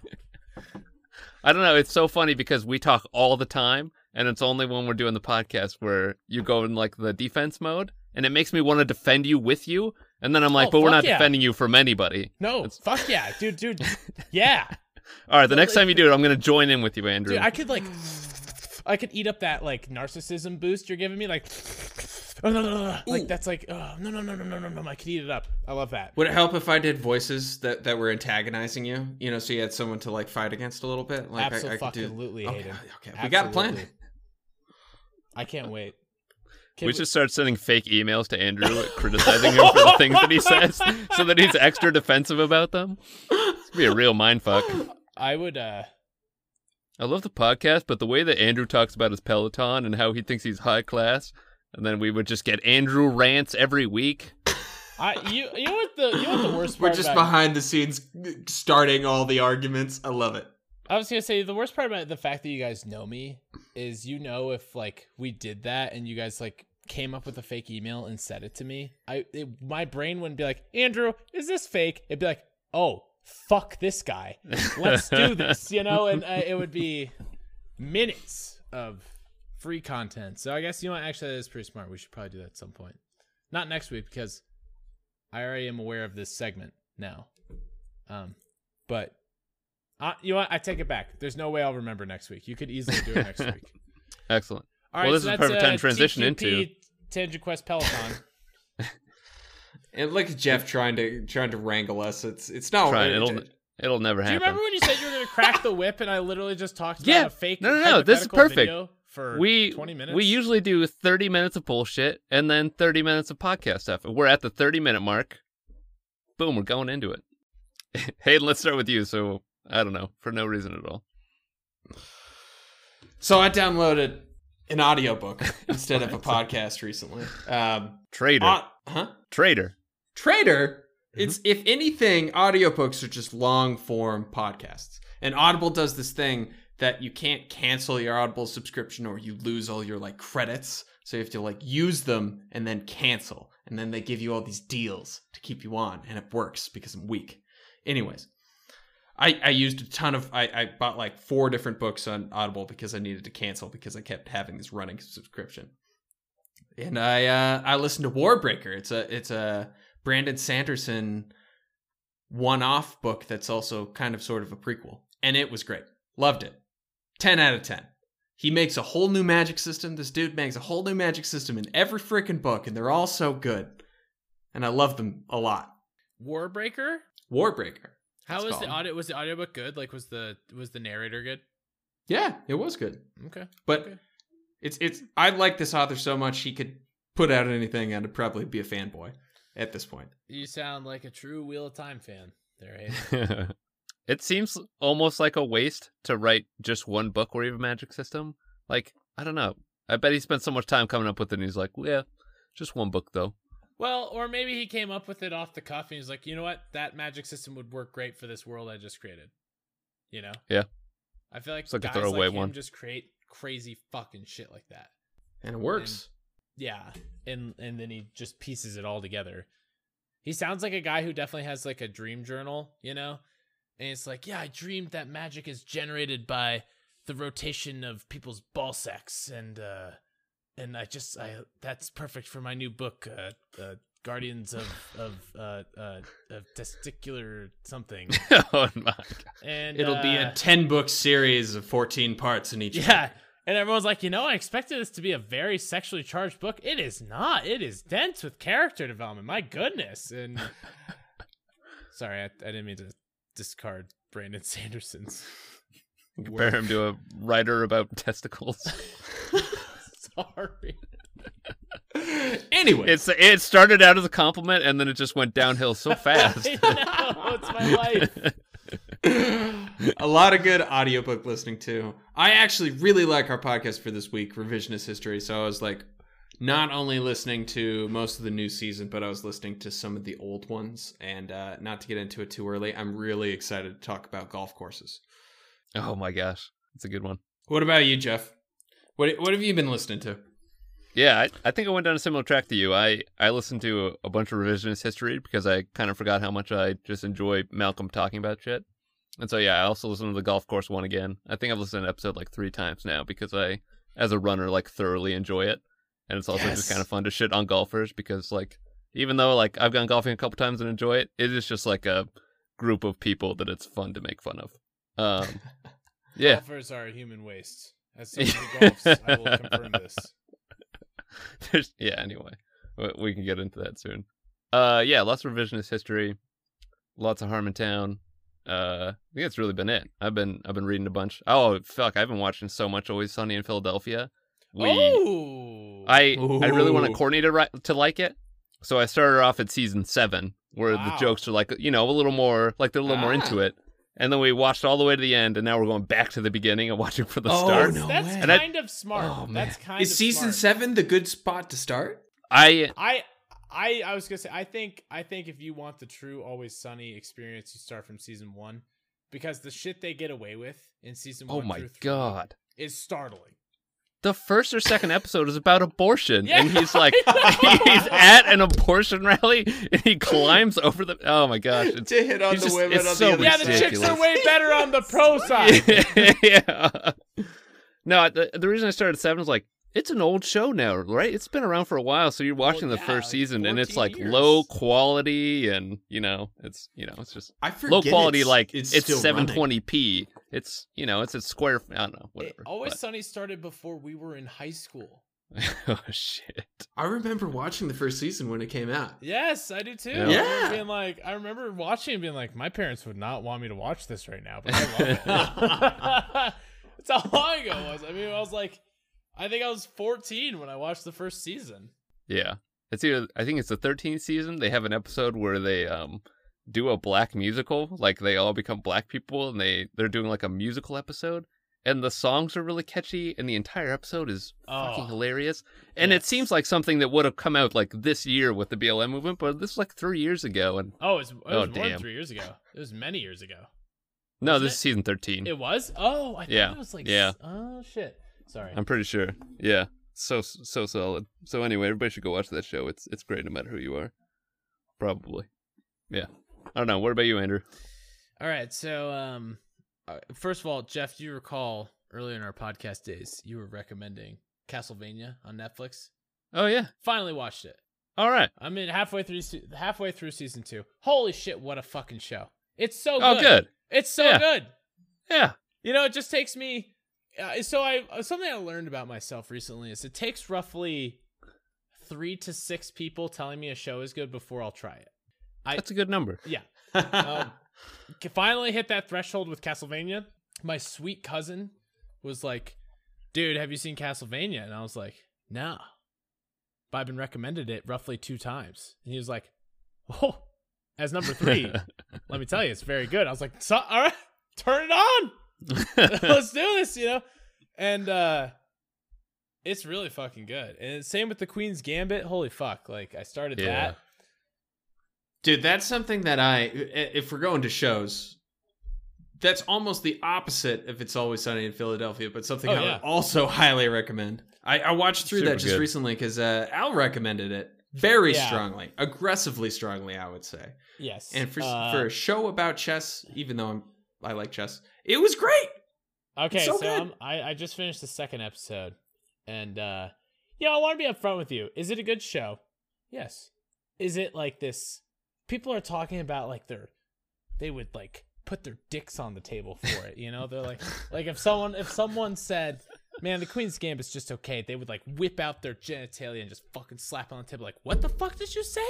[SPEAKER 2] I don't know. It's so funny because we talk all the time, and it's only when we're doing the podcast where you go in like the defense mode, and it makes me want to defend you with you, and then I'm like,
[SPEAKER 3] Oh,
[SPEAKER 2] but we're not
[SPEAKER 3] yeah.
[SPEAKER 2] defending you from anybody.
[SPEAKER 3] No,
[SPEAKER 2] It's-
[SPEAKER 3] fuck yeah, dude, dude, [LAUGHS] yeah.
[SPEAKER 2] All right, the next time you do it, I'm gonna join in with you, Andrew.
[SPEAKER 3] Dude, I could like, I could eat up that like narcissism boost you're giving me, like, like that's like, oh, no, no, no, no, no, no, no, I could eat it up. I love that.
[SPEAKER 1] Would it help if I did voices that, that were antagonizing you? You know, so you had someone to like fight against a little bit. Like I, I could do.
[SPEAKER 3] Absolutely,
[SPEAKER 1] Okay,
[SPEAKER 3] Hayden.
[SPEAKER 1] okay, we got a plan.
[SPEAKER 3] I can't wait. Can
[SPEAKER 2] we should start sending fake emails to Andrew criticizing him for the things that he says, so that he's extra defensive about them. It's gonna be a real mind fuck.
[SPEAKER 3] I would. uh
[SPEAKER 2] I love the podcast, but the way that Andrew talks about his Peloton and how he thinks he's high class, and then we would just get Andrew rants every week. [LAUGHS]
[SPEAKER 3] I you you know what the you know what the worst [LAUGHS]
[SPEAKER 1] We're just
[SPEAKER 3] about
[SPEAKER 1] behind the scenes starting all the arguments. I love it.
[SPEAKER 3] I was gonna say the worst part about the fact that you guys know me is you know if like we did that and you guys like came up with a fake email and said it to me, I it, my brain wouldn't be like Andrew, is this fake? It'd be like, oh fuck this guy, let's do [LAUGHS] this, you know, and uh, it would be minutes of free content. So I guess you know what, actually that is pretty smart. We should probably do that at some point, not next week because I already am aware of this segment now. Um, but uh, you know what? I take it back. There's no way I'll remember next week. You could easily do it next [LAUGHS] week.
[SPEAKER 2] Excellent.
[SPEAKER 3] All
[SPEAKER 2] Well,
[SPEAKER 3] right,
[SPEAKER 2] this
[SPEAKER 3] so
[SPEAKER 2] is a perfect time
[SPEAKER 3] uh,
[SPEAKER 2] to transition
[SPEAKER 3] TQP
[SPEAKER 2] into-
[SPEAKER 3] Tangent Quest Peloton. [LAUGHS]
[SPEAKER 1] And look at Jeff trying to trying to wrangle us. It's it's not.
[SPEAKER 2] Trying.
[SPEAKER 1] it-
[SPEAKER 2] It'll it'll never happen.
[SPEAKER 3] Do you remember when you said you were going to crack the whip and I literally just talked about
[SPEAKER 2] Yeah.
[SPEAKER 3] a fake
[SPEAKER 2] No, no, no, this is perfect.
[SPEAKER 3] for
[SPEAKER 2] we
[SPEAKER 3] 20 minutes?
[SPEAKER 2] we usually do 30 minutes of bullshit and then 30 minutes of podcast stuff. We're at the 30 minute mark. Boom, we're going into it. [LAUGHS] hey, let's start with you. So I don't know for no reason at all.
[SPEAKER 1] So I downloaded an audiobook [LAUGHS] instead of a podcast recently. Um,
[SPEAKER 2] Traitor,
[SPEAKER 1] au- huh?
[SPEAKER 2] traitor.
[SPEAKER 1] Traitor.
[SPEAKER 2] Mm-hmm.
[SPEAKER 1] It's if anything, audiobooks are just long form podcasts. And Audible does this thing that you can't cancel your Audible subscription or you lose all your like credits. So you have to like use them and then cancel. And then they give you all these deals to keep you on. And it works because I'm weak. Anyways. I, I used a ton of I, I bought like four different books on Audible because I needed to cancel because I kept having this running subscription. And I uh I listened to Warbreaker. It's a it's a Brandon Sanderson one off book that's also kind of sort of a prequel. And it was great. Loved it. 10 out of 10. He makes a whole new magic system. This dude makes a whole new magic system in every freaking book, and they're all so good. And I love them a lot.
[SPEAKER 3] Warbreaker?
[SPEAKER 1] Warbreaker.
[SPEAKER 3] How was the audio was the audiobook good? Like was the was the narrator good?
[SPEAKER 1] Yeah, it was good.
[SPEAKER 3] Okay.
[SPEAKER 1] But
[SPEAKER 3] Okay.
[SPEAKER 1] it's it's I like this author so much he could put out anything and I'd probably be a fanboy at this point.
[SPEAKER 3] You sound like a true Wheel of Time fan there, Hayden. [LAUGHS]
[SPEAKER 2] it seems almost like a waste to write just one book where you have a magic system. Like, I don't know. I bet he spent so much time coming up with it and he's like, well, yeah, just one book though.
[SPEAKER 3] Well, or maybe he came up with it off the cuff and he's like, you know what, that magic system would work great for this world I just created. You know?
[SPEAKER 2] Yeah.
[SPEAKER 3] I feel like
[SPEAKER 2] It's like a
[SPEAKER 3] guys
[SPEAKER 2] throwaway
[SPEAKER 3] like him
[SPEAKER 2] one.
[SPEAKER 3] just create crazy fucking shit like that.
[SPEAKER 1] And it works.
[SPEAKER 3] Yeah, and and then he just pieces it all together. He sounds like a guy who definitely has like a dream journal, you know? And it's like, yeah, I dreamed that magic is generated by the rotation of people's ball sacks and uh and I just I that's perfect for my new book uh, uh Guardians of of uh uh of testicular something. [LAUGHS]
[SPEAKER 2] oh my god.
[SPEAKER 3] And
[SPEAKER 1] It'll be a
[SPEAKER 3] uh,
[SPEAKER 1] 10 book series of 14 parts in each
[SPEAKER 3] yeah.
[SPEAKER 1] book.
[SPEAKER 3] And everyone's like, you know, I expected this to be a very sexually charged book. It is not. It is dense with character development. My goodness. And [LAUGHS] sorry, I, I didn't mean to discard Brandon Sanderson's.
[SPEAKER 2] Compare him to a writer about [LAUGHS] testicles. [LAUGHS]
[SPEAKER 3] Sorry.
[SPEAKER 1] Anyway,
[SPEAKER 2] It's it started out as a compliment and then it just went downhill so fast.
[SPEAKER 3] I know, it's my life.
[SPEAKER 1] A lot of good audiobook listening too. I actually really like our podcast for this week, Revisionist History. So I was like, not only listening to most of the new season, but I was listening to some of the old ones. And uh, not to get into it too early, I'm really excited to talk about golf courses.
[SPEAKER 2] oh my gosh, it's a good one.
[SPEAKER 1] What about you, Jeff? What What have you been listening to?
[SPEAKER 2] Yeah, I, I think I went down a similar track to you. I, I listened to a, a bunch of revisionist history because I kind of forgot how much I just enjoy Malcolm talking about shit. And so yeah, I also listened to the golf course one again. I think I've listened to an episode like three times now because I, as a runner, like thoroughly enjoy it. And it's also
[SPEAKER 1] Yes.
[SPEAKER 2] just kind of fun to shit on golfers because like even though like I've gone golfing a couple times and enjoy it, it is just like a group of people that it's fun to make fun of. Um, [LAUGHS] yeah,
[SPEAKER 3] Golfers are human waste. As someone who golfs, I will confirm this. [LAUGHS]
[SPEAKER 2] There's, yeah. Anyway, we, we can get into that soon. Uh, yeah, lots of revisionist history, lots of Harmontown. Uh, I think that's really been it. I've been I've been reading a bunch. Oh fuck, I've been watching so much Always Sunny in Philadelphia. We
[SPEAKER 3] oh,
[SPEAKER 2] I I really want
[SPEAKER 1] Ooh.
[SPEAKER 2] Courtney to ri- to like it, so I started off at season seven, where
[SPEAKER 3] Wow.
[SPEAKER 2] the jokes are like you know a little more like they're a little more into
[SPEAKER 1] Ah.
[SPEAKER 2] it, and then we watched all the way to the end, and now we're going back to the beginning and [LAUGHS] watching from the
[SPEAKER 1] Oh,
[SPEAKER 2] start.
[SPEAKER 1] no
[SPEAKER 3] That's
[SPEAKER 1] way.
[SPEAKER 2] And I-
[SPEAKER 3] kind of smart.
[SPEAKER 2] Oh,
[SPEAKER 3] That's
[SPEAKER 2] man.
[SPEAKER 3] kind
[SPEAKER 1] Is
[SPEAKER 3] of
[SPEAKER 1] season
[SPEAKER 3] smart.
[SPEAKER 1] seven the good spot to start?
[SPEAKER 2] I
[SPEAKER 3] I I I was gonna say I think I think if you want the true Always Sunny experience, you start from season one because the shit they get away with in season
[SPEAKER 2] oh
[SPEAKER 3] one
[SPEAKER 2] my
[SPEAKER 3] through three
[SPEAKER 2] god.
[SPEAKER 3] is startling.
[SPEAKER 2] The first or second episode is about abortion,
[SPEAKER 3] Yeah,
[SPEAKER 2] and he's like, [LAUGHS] he's at an abortion rally, and he climbs over the. Oh my gosh! It's,
[SPEAKER 1] to hit on the
[SPEAKER 2] just-
[SPEAKER 1] women
[SPEAKER 2] it's
[SPEAKER 1] on
[SPEAKER 2] so
[SPEAKER 1] the other
[SPEAKER 3] Yeah, the chicks are way better on the pro [LAUGHS] side.
[SPEAKER 2] yeah. [LAUGHS] No, the, the reason I started seven is like it's an old show now, right? It's been around for a while, so you're watching the
[SPEAKER 3] yeah,
[SPEAKER 2] first
[SPEAKER 3] like
[SPEAKER 2] season, and it's like
[SPEAKER 3] years.
[SPEAKER 2] low quality, and you know, it's you know, it's just
[SPEAKER 1] I forget
[SPEAKER 2] low quality.
[SPEAKER 1] it's-
[SPEAKER 2] like
[SPEAKER 1] it's,
[SPEAKER 2] it's, 720p. It's you know, it's a square. I don't know,
[SPEAKER 3] It. Always
[SPEAKER 2] but-
[SPEAKER 3] Sunny started before we were in high school. [LAUGHS]
[SPEAKER 2] oh shit!
[SPEAKER 1] I remember watching the first season when it came out.
[SPEAKER 3] Yes, I do too.
[SPEAKER 2] Yeah.
[SPEAKER 3] I remember
[SPEAKER 1] Yeah.
[SPEAKER 3] being like, I remember watching and being like, my parents would not want me to watch this right now, but I love it. [LAUGHS] [LAUGHS] That's how long ago it was. I mean, I was like, I think I was 14 when I watched the first season.
[SPEAKER 2] Yeah, it's either I think it's the 13th season. They have an episode where they um do a black musical, like they all become black people, and they they're doing like a musical episode, and the songs are really catchy, and the entire episode is fucking
[SPEAKER 3] Oh.
[SPEAKER 2] hilarious. And it seems like something that would have come out like this year with the BLM movement, but this was like three years ago, and
[SPEAKER 3] Oh, it was, it was
[SPEAKER 2] Oh,
[SPEAKER 3] more than three years ago. It was many years ago.
[SPEAKER 2] no,
[SPEAKER 3] Wasn't
[SPEAKER 2] this
[SPEAKER 3] it?
[SPEAKER 2] is season 13.
[SPEAKER 3] It was? Oh, I thought
[SPEAKER 2] Yeah.
[SPEAKER 3] it was like,
[SPEAKER 2] Yeah.
[SPEAKER 3] oh, shit. Sorry.
[SPEAKER 2] I'm pretty sure. Yeah, so so solid. So anyway, everybody should go watch that show. It's it's great no matter who you are. Probably. Yeah. I don't know. What about you, Andrew?
[SPEAKER 3] All right, so um, uh, first of all, Jeff, do you recall earlier in our podcast days you were recommending Castlevania on Netflix?
[SPEAKER 2] Oh yeah.
[SPEAKER 3] Finally watched it.
[SPEAKER 2] All right.
[SPEAKER 3] I'm in halfway through halfway through season two. Holy shit, what a fucking show! It's so good.
[SPEAKER 2] Oh,
[SPEAKER 3] good.
[SPEAKER 2] good.
[SPEAKER 3] It's so
[SPEAKER 2] Yeah.
[SPEAKER 3] good.
[SPEAKER 2] Yeah.
[SPEAKER 3] You know, it just takes me. Uh, so I uh, something I learned about myself recently is it takes roughly three to six people telling me a show is good before I'll try it. I-
[SPEAKER 2] That's a good number.
[SPEAKER 3] Yeah, [LAUGHS] um, finally hit that threshold with Castlevania. My sweet cousin was like, "Dude, have you seen Castlevania?" And I was like, "No." But I've been recommended it roughly two times, and he was like, "Oh, as number three, [LAUGHS] let me tell you, it's very good." I was like, "All right, turn it on, [LAUGHS] let's do this," you know. And uh it's really fucking good. And same with the Queen's Gambit. Holy fuck! Like I started
[SPEAKER 2] Yeah.
[SPEAKER 3] that.
[SPEAKER 1] Dude, that's something that I, if we're going to shows, that's almost the opposite if it's always sunny in Philadelphia, but something
[SPEAKER 3] Oh,
[SPEAKER 1] I
[SPEAKER 3] yeah.
[SPEAKER 1] would also highly recommend. I, I watched through
[SPEAKER 2] Super
[SPEAKER 1] that just
[SPEAKER 2] good.
[SPEAKER 1] recently because uh, Al recommended it very
[SPEAKER 3] Yeah.
[SPEAKER 1] strongly, aggressively strongly, I would say.
[SPEAKER 3] Yes.
[SPEAKER 1] And for
[SPEAKER 3] Uh,
[SPEAKER 1] for a show about chess, even though I'm I like chess, it was great.
[SPEAKER 3] Okay,
[SPEAKER 1] so
[SPEAKER 3] so, I I just finished the second episode, and uh yeah, I want to be upfront with you. Is it a good show? Yes. Is it like this? People are talking about like their, they would like put their dicks on the table for it. You know, they're like [LAUGHS] like if someone if someone said, "Man, the Queen's Gambit's just okay," they would like whip out their genitalia and just fucking slap it on the table. Like, what the fuck did you say?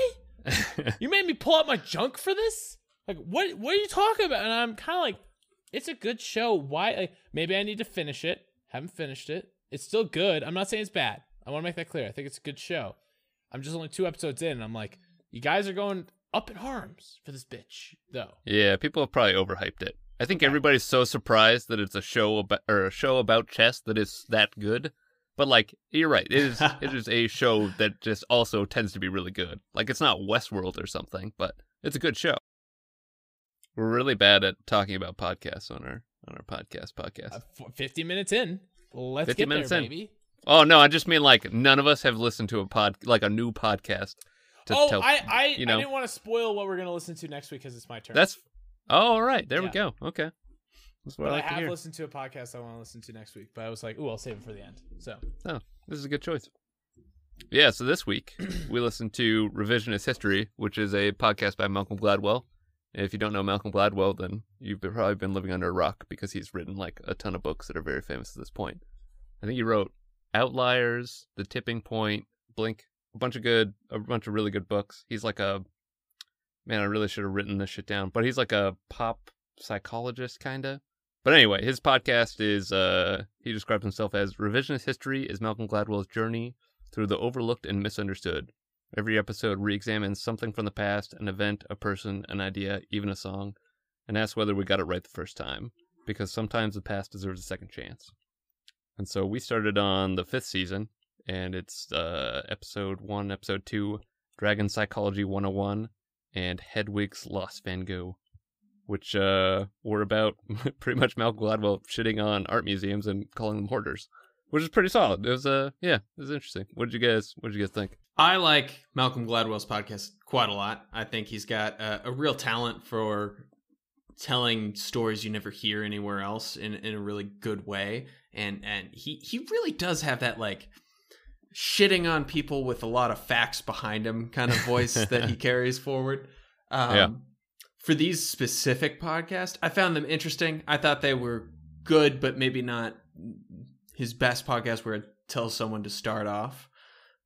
[SPEAKER 3] [LAUGHS] You made me pull out my junk for this? Like, what? What are you talking about? And I'm kind of like, it's a good show. Why? Like, maybe I need to finish it. Haven't finished it. It's still good. I'm not saying it's bad. I want to make that clear. I think it's a good show. I'm just only two episodes in, and I'm like, you guys are going up in arms for this bitch, though.
[SPEAKER 2] yeah, people have probably overhyped it. I think everybody's so surprised that it's a show about or a show about chess that is that good. But like you're right, it is it is a show that just also tends to be really good. Like it's not Westworld or something, but it's a good show. We're really bad at talking about podcasts on our on our podcast podcast.
[SPEAKER 3] Uh, 50 minutes in. Let's
[SPEAKER 2] 50
[SPEAKER 3] get
[SPEAKER 2] minutes
[SPEAKER 3] there,
[SPEAKER 2] in.
[SPEAKER 3] baby.
[SPEAKER 2] Oh no, I just mean like none of us have listened to a pod like a new podcast. To
[SPEAKER 3] oh,
[SPEAKER 2] tell,
[SPEAKER 3] I I,
[SPEAKER 2] you know.
[SPEAKER 3] I didn't want to spoil what we're gonna listen to next week because it's my turn.
[SPEAKER 2] that's oh, all right. There we go. Okay, that's what
[SPEAKER 3] But
[SPEAKER 2] I
[SPEAKER 3] I
[SPEAKER 2] like to
[SPEAKER 3] have listened to a podcast I want to listen to next week. But I was like, ooh, I'll save it for the end. So
[SPEAKER 2] Oh, this is a good choice. Yeah, so this week we listened to Revisionist History, which is a podcast by Malcolm Gladwell. If you don't know Malcolm Gladwell, then you've probably been living under a rock because he's written like a ton of books that are very famous at this point. I think he wrote Outliers, The Tipping Point, Blink, a bunch of good, a bunch of really good books. He's like a man. I really should have written this shit down, but he's like a pop psychologist kind of. But anyway, his podcast is uh he describes himself as revisionist history is Malcolm Gladwell's journey through the overlooked and misunderstood. Every episode re examines something from the past an event, a person, an idea, even a song and asks whether we got it right the first time, because sometimes the past deserves a second chance. And so we started on the fifth season, and it's uh, episode one, episode two, Dragon Psychology 101, and Hedwig's Lost Van Gogh, which uh, were about [LAUGHS] pretty much Malcolm Gladwell shitting on art museums and calling them hoarders, which is pretty solid. It was uh, yeah, it was interesting. What did you guys What did you guys think?
[SPEAKER 1] I like Malcolm Gladwell's podcast quite a lot. I think he's got a, a real talent for telling stories you never hear anywhere else in, in a really good way. And and he he really does have that like shitting on people with a lot of facts behind him kind of voice that he [LAUGHS] carries forward. Um,
[SPEAKER 2] Yeah.
[SPEAKER 1] For these specific podcasts, I found them interesting. I thought they were good, but maybe not his best podcast where it tells someone to start off.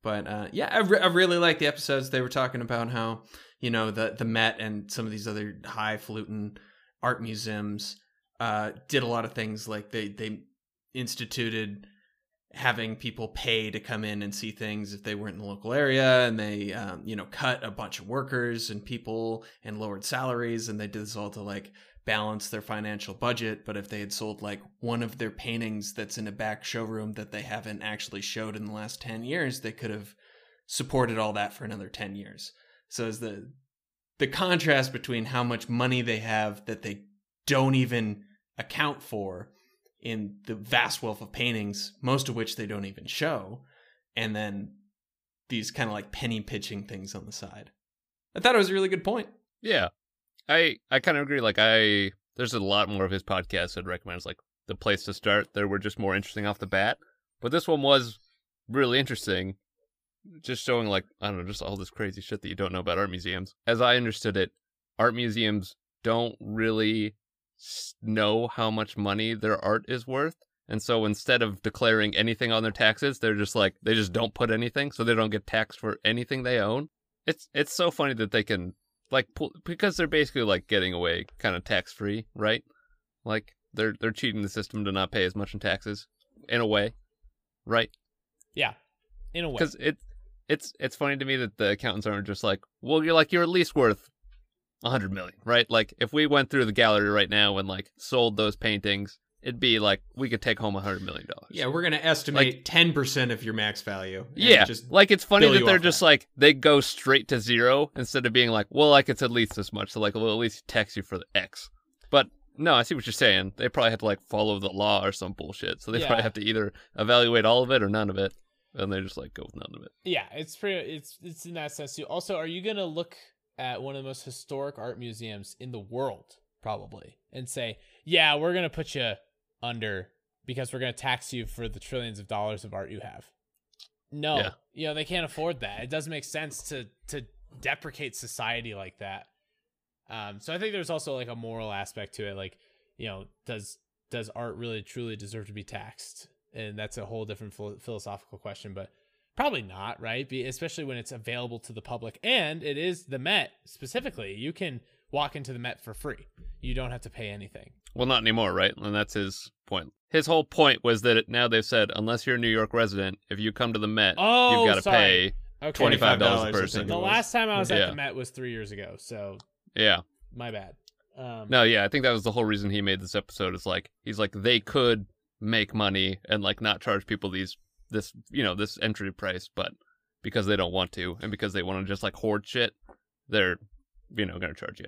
[SPEAKER 1] But uh, yeah, I, re- I really like the episodes. They were talking about how you know the the Met and some of these other highfalutin art museums uh, did a lot of things like they they instituted having people pay to come in and see things if they weren't in the local area and they um, you know cut a bunch of workers and people and lowered salaries and they did this all to like balance their financial budget but if they had sold like one of their paintings that's in a back showroom that they haven't actually showed in the last 10 years they could have supported all that for another 10 years so as the the contrast between how much money they have that they don't even account for in the vast wealth of paintings, most of which they don't even show, and then these kind of like penny pitching things on the side. I thought it was a really good point.
[SPEAKER 2] Yeah, I I kind of agree. Like I, there's a lot more of his podcasts I'd recommend. It's like the place to start. There were just more interesting off the bat, but this one was really interesting. Just showing like I don't know, just all this crazy shit that you don't know about art museums. As I understood it, art museums don't really know how much money their art is worth. And so instead of declaring anything on their taxes, they're just like they just don't put anything, so they don't get taxed for anything they own. It's it's so funny that they can like because they're basically like getting away kind of tax free, right? Like they're they're cheating the system to not pay as much in taxes in a way, right?
[SPEAKER 3] Yeah, in a way.
[SPEAKER 2] Because it it's it's funny to me that the accountants aren't just like, well, you're like you're at least worth a hundred million, right? Like if we went through the gallery right now and like sold those paintings, it'd be like we could take home a hundred million dollars.
[SPEAKER 1] Yeah, we're gonna estimate ten percent of your max value.
[SPEAKER 2] Yeah,
[SPEAKER 1] just
[SPEAKER 2] like it's funny that they're just
[SPEAKER 1] that.
[SPEAKER 2] like they go straight to zero instead of being like, well, like it's at least this much, so like we'll at least tax you for the X. But no, I see what you're saying. They probably have to like follow the law or some bullshit, so they
[SPEAKER 3] Yeah.
[SPEAKER 2] probably have to either evaluate all of it or none of it, and they just like go with none of it.
[SPEAKER 3] Yeah, it's pretty. It's it's in that sense too. Also, are you gonna look at one of the most historic art museums in the world, probably, and say, "Yeah, we're gonna put you under because we're gonna tax you for the trillions of dollars of art you have"? No,
[SPEAKER 2] Yeah.
[SPEAKER 3] you know they can't afford that. It doesn't make sense to to deprecate society like that. Um, so I think there's also like a moral aspect to it. Like, you know, does does art really truly deserve to be taxed? And that's a whole different phil- philosophical question, but probably not, right? Be, especially when it's available to the public, and it is the Met specifically. You can walk into the Met for free. You don't have to pay anything.
[SPEAKER 2] Well, not anymore, right? And that's his point. His whole point was that it, now they've said unless you're a New York resident, if you come to the Met,
[SPEAKER 3] Oh,
[SPEAKER 2] you've got to
[SPEAKER 3] sorry.
[SPEAKER 2] pay
[SPEAKER 3] Okay.
[SPEAKER 2] twenty five dollars
[SPEAKER 1] $25
[SPEAKER 2] a
[SPEAKER 1] I
[SPEAKER 2] person.
[SPEAKER 3] The last time I was at
[SPEAKER 2] Yeah.
[SPEAKER 3] the Met was three years ago, so
[SPEAKER 2] Yeah.
[SPEAKER 3] my bad. Um,
[SPEAKER 2] No, yeah, I think that was the whole reason he made this episode. Is like he's like they could make money and like not charge people these this you know this entry price, but because they don't want to and because they want to just like hoard shit, they're you know gonna charge you.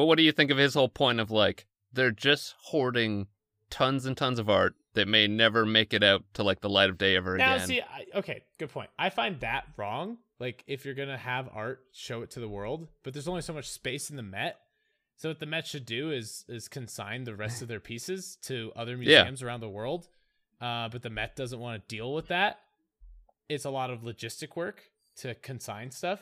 [SPEAKER 2] But what do you think of his whole point of like they're just hoarding tons and tons of art that may never make it out to like the light of day ever
[SPEAKER 3] Now,
[SPEAKER 2] again?
[SPEAKER 3] see, I, okay, good point. I find that wrong. Like, if you're gonna have art, show it to the world. But there's only so much space in the Met. So what the Met should do is is consign the rest of their pieces to other
[SPEAKER 2] Yeah.
[SPEAKER 3] museums around the world. Uh, but the Met doesn't want to deal with that. It's a lot of logistic work to consign stuff.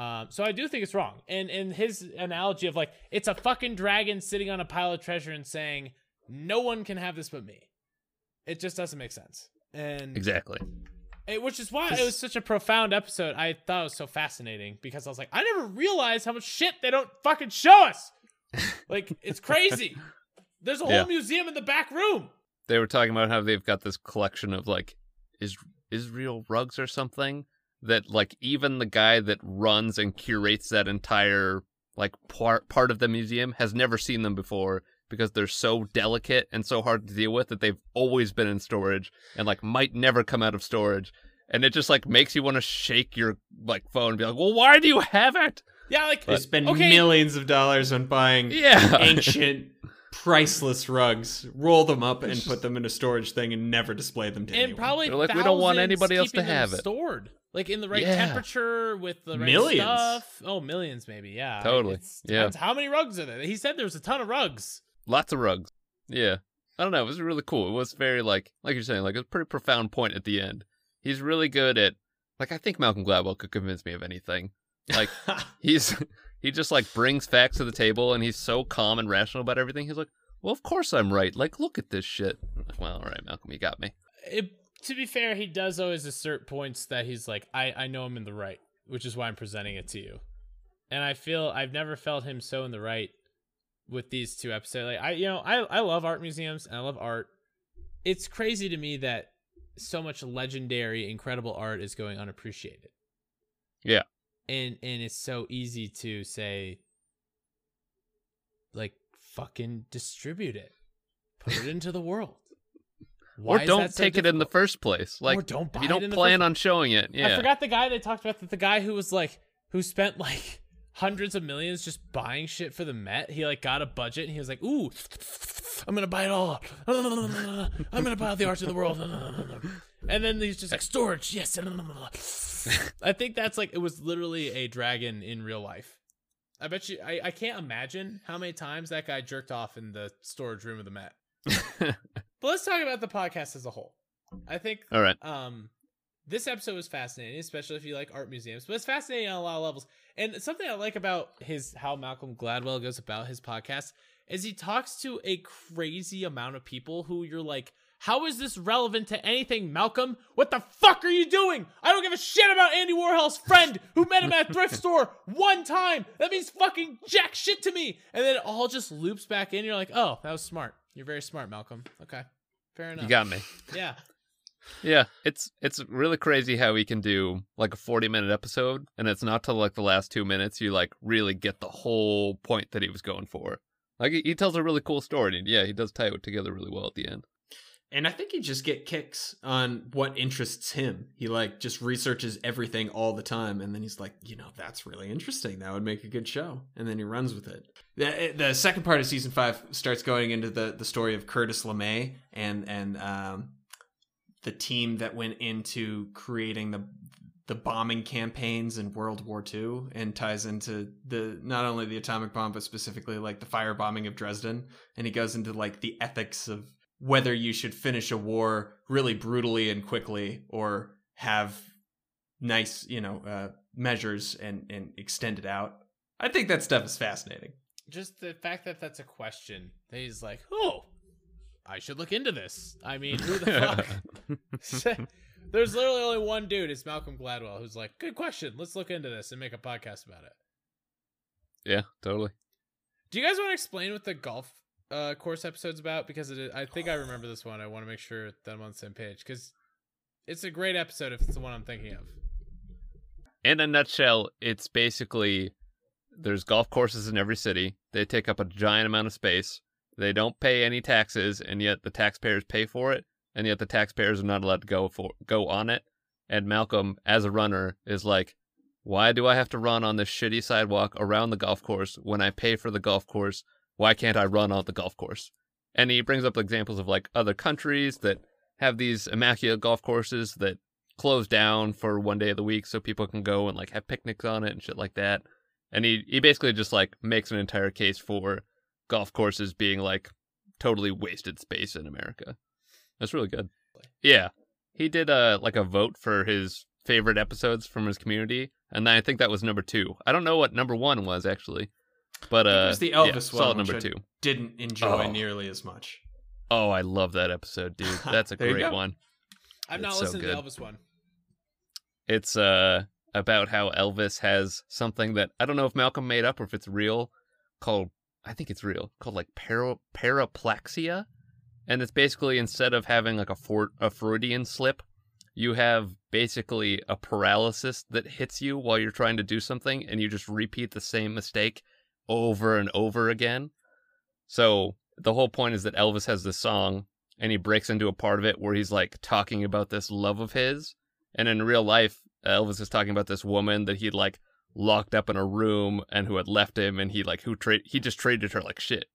[SPEAKER 3] Um, so I do think it's wrong. And and his analogy of like it's a fucking dragon sitting on a pile of treasure and saying no one can have this but me. It just doesn't make sense. And
[SPEAKER 2] exactly.
[SPEAKER 3] it, which is why it was such a profound episode. I thought it was so fascinating because I was like, I never realized how much shit they don't fucking show us. [LAUGHS] like, it's crazy. There's a whole
[SPEAKER 2] Yeah.
[SPEAKER 3] museum in the back room.
[SPEAKER 2] They were talking about how they've got this collection of like is Israel rugs or something that like even the guy that runs and curates that entire like part part of the museum has never seen them before because they're so delicate and so hard to deal with that they've always been in storage and like might never come out of storage and it just like makes you want to shake your like phone and be like well why do you have it
[SPEAKER 3] Yeah, like
[SPEAKER 1] They spend
[SPEAKER 3] okay.
[SPEAKER 1] millions of dollars on buying
[SPEAKER 2] yeah [LAUGHS]
[SPEAKER 1] ancient, priceless rugs, roll them up, and
[SPEAKER 2] It's
[SPEAKER 1] put them in a storage thing, and never display them to
[SPEAKER 3] and
[SPEAKER 1] anyone.
[SPEAKER 3] probably
[SPEAKER 2] They're like, "We don't want anybody else to
[SPEAKER 3] keeping them
[SPEAKER 2] have it."
[SPEAKER 3] stored like in the right
[SPEAKER 2] Yeah.
[SPEAKER 3] temperature with the right
[SPEAKER 1] Millions.
[SPEAKER 3] stuff. Oh, millions maybe. Yeah,
[SPEAKER 2] Totally.
[SPEAKER 3] It's-
[SPEAKER 2] Yeah.
[SPEAKER 3] How many rugs are there? He said there was a ton of rugs.
[SPEAKER 2] lots of rugs yeah i don't know it was really cool it was very like like you're saying like a pretty profound point at the end he's really good at like i think malcolm gladwell could convince me of anything like [LAUGHS] he's he just like brings facts to the table and he's so calm and rational about everything he's like well of course i'm right like look at this shit like, well all right malcolm you got me
[SPEAKER 3] It, to be fair, he does always assert points that he's like, I, I know I'm in the right, which is why I'm presenting it to you. And I feel I've never felt him so in the right with these two episodes. Like I, you know, I, I love art museums and I love art. It's crazy to me that so much legendary, incredible art is going unappreciated.
[SPEAKER 2] Yeah.
[SPEAKER 3] And and it's so easy to say, like, fucking distribute it, put it into the world. Why
[SPEAKER 2] or don't
[SPEAKER 3] so
[SPEAKER 2] take it in the first place like
[SPEAKER 3] or don't
[SPEAKER 2] if you don't plan on showing it yeah
[SPEAKER 3] I forgot the guy they talked about. That the guy who was like, who spent like hundreds of millions just buying shit for the Met. He like got a budget and he was like, "Ooh, I'm gonna buy it all. I'm gonna buy all the arts of the world." And then he's just like, "Storage, yes." I think that's like it was literally a dragon in real life. I bet you. I, I can't imagine how many times that guy jerked off in the storage room of the Met. But let's talk about the podcast as a whole. I think
[SPEAKER 2] all right.
[SPEAKER 3] um this episode was fascinating especially if you like art museums but it's fascinating on a lot of levels. And something i like about his how malcolm gladwell goes about his podcast is he talks to a crazy amount of people who you're like how is this relevant to anything malcolm? What the fuck are you doing? I don't give a shit about andy warhol's friend who met him at a thrift store one time. That means fucking jack shit to me. And then it all just loops back in. You're like oh that was smart you're very smart malcolm. Okay. Fair enough.
[SPEAKER 2] you got me. [LAUGHS]
[SPEAKER 3] Yeah.
[SPEAKER 2] Yeah, it's it's really crazy how he can do like a 40 minute episode and it's not till like the last 2 minutes you like really get the whole point that he was going for. Like he, he tells a really cool story and yeah, he does tie it together really well at the end.
[SPEAKER 1] And I think he just get kicks on what interests him. He like just researches everything all the time, and then he's like, you know, that's really interesting. That would make a good show, and then he runs with it. The, the second part of season five starts going into the the story of Curtis LeMay and and um, the team that went into creating the the bombing campaigns in World War II, and ties into the not only the atomic bomb, but specifically like the firebombing of Dresden. And he goes into like the ethics of whether you should finish a war really brutally and quickly or have nice you know uh, measures and and extend it out. I think that stuff is fascinating.
[SPEAKER 3] Just the fact that that's a question that he's like oh i should look into this. I mean who the fuck? [LAUGHS] [LAUGHS] There's literally only one dude it's malcolm gladwell who's like good question. Let's look into this and make a podcast about it.
[SPEAKER 2] Yeah, totally.
[SPEAKER 3] do you guys want to explain what the golf uh, course episode's about because it i think i remember this one i want to make sure that i'm on the same page because it's a great episode if it's the one i'm thinking of
[SPEAKER 2] In a nutshell, it's basically there's golf courses in every city. They take up a giant amount of space. They don't pay any taxes, and yet the taxpayers pay for it, and yet the taxpayers are not allowed to go for go on it. And Malcolm, as a runner, is like, "Why do I have to run on this shitty sidewalk around the golf course when I pay for the golf course? Why can't I run on the golf course?" And he brings up examples of like other countries that have these immaculate golf courses that close down for one day of the week so people can go and like have picnics on it and shit like that. And he he basically just like makes an entire case for golf courses being like totally wasted space in America. That's really good. Yeah. He did a like a vote for his favorite episodes from his community, and I think that was number two. I don't know what number one was actually, but uh,
[SPEAKER 1] it was the
[SPEAKER 2] yeah,
[SPEAKER 1] elvis
[SPEAKER 2] solid
[SPEAKER 1] one
[SPEAKER 2] number
[SPEAKER 1] which I
[SPEAKER 2] two.
[SPEAKER 1] didn't enjoy
[SPEAKER 2] Oh.
[SPEAKER 1] nearly as much
[SPEAKER 2] Oh, I love that episode, dude. [LAUGHS] That's a great one.
[SPEAKER 3] i've not
[SPEAKER 2] It's so
[SPEAKER 3] listened to the elvis one
[SPEAKER 2] It's uh about how Elvis has something that I don't know if Malcolm made up or if it's real called I think it's real called like para, paraplaxia and it's basically instead of having like a for, a Freudian slip you have basically a paralysis that hits you while you're trying to do something and you just repeat the same mistake over and over again. So the whole point is that Elvis has this song and he breaks into a part of it where he's like talking about this love of his. And in real life, Elvis is talking about this woman that he'd like locked up in a room and who had left him and he like who trade he just treated her like shit.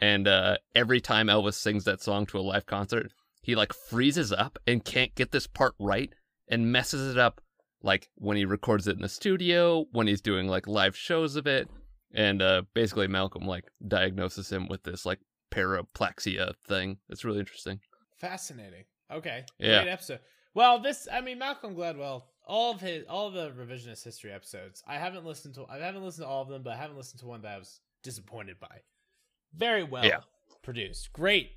[SPEAKER 2] And uh every time Elvis sings that song to a live concert, he like freezes up and can't get this part right and messes it up like when he records it in the studio, when he's doing like live shows of it. And uh basically Malcolm like diagnoses him with this like paraplaxia thing. It's really interesting.
[SPEAKER 3] Fascinating. Okay.
[SPEAKER 2] Yeah.
[SPEAKER 3] Great episode. Well, this I mean Malcolm Gladwell, all of his all of the revisionist history episodes. I haven't listened to I haven't listened to all of them, but I haven't listened to one that I was disappointed by. Very well
[SPEAKER 2] Yeah.
[SPEAKER 3] produced. Great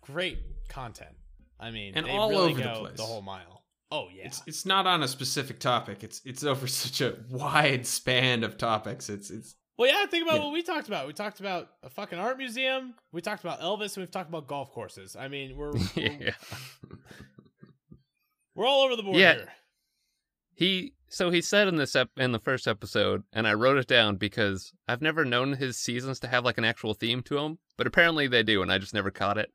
[SPEAKER 3] great content. I mean,
[SPEAKER 1] And
[SPEAKER 3] they
[SPEAKER 1] all
[SPEAKER 3] really
[SPEAKER 1] over the
[SPEAKER 3] go
[SPEAKER 1] place.
[SPEAKER 3] the whole mile. Oh yeah.
[SPEAKER 1] It's it's not on a specific topic. It's it's over [LAUGHS] such a wide span of topics. It's it's
[SPEAKER 3] Well, yeah, think about
[SPEAKER 1] Yeah.
[SPEAKER 3] what we talked about. We talked about a fucking art museum. We talked about Elvis, and we've talked about golf courses. I mean, we're [LAUGHS] we're,
[SPEAKER 2] yeah. [LAUGHS]
[SPEAKER 3] we're all over the board
[SPEAKER 2] Yeah.
[SPEAKER 3] here.
[SPEAKER 2] He so he said in this ep- in the first episode, and I wrote it down because I've never known his seasons to have like an actual theme to them, but apparently they do, and I just never caught it.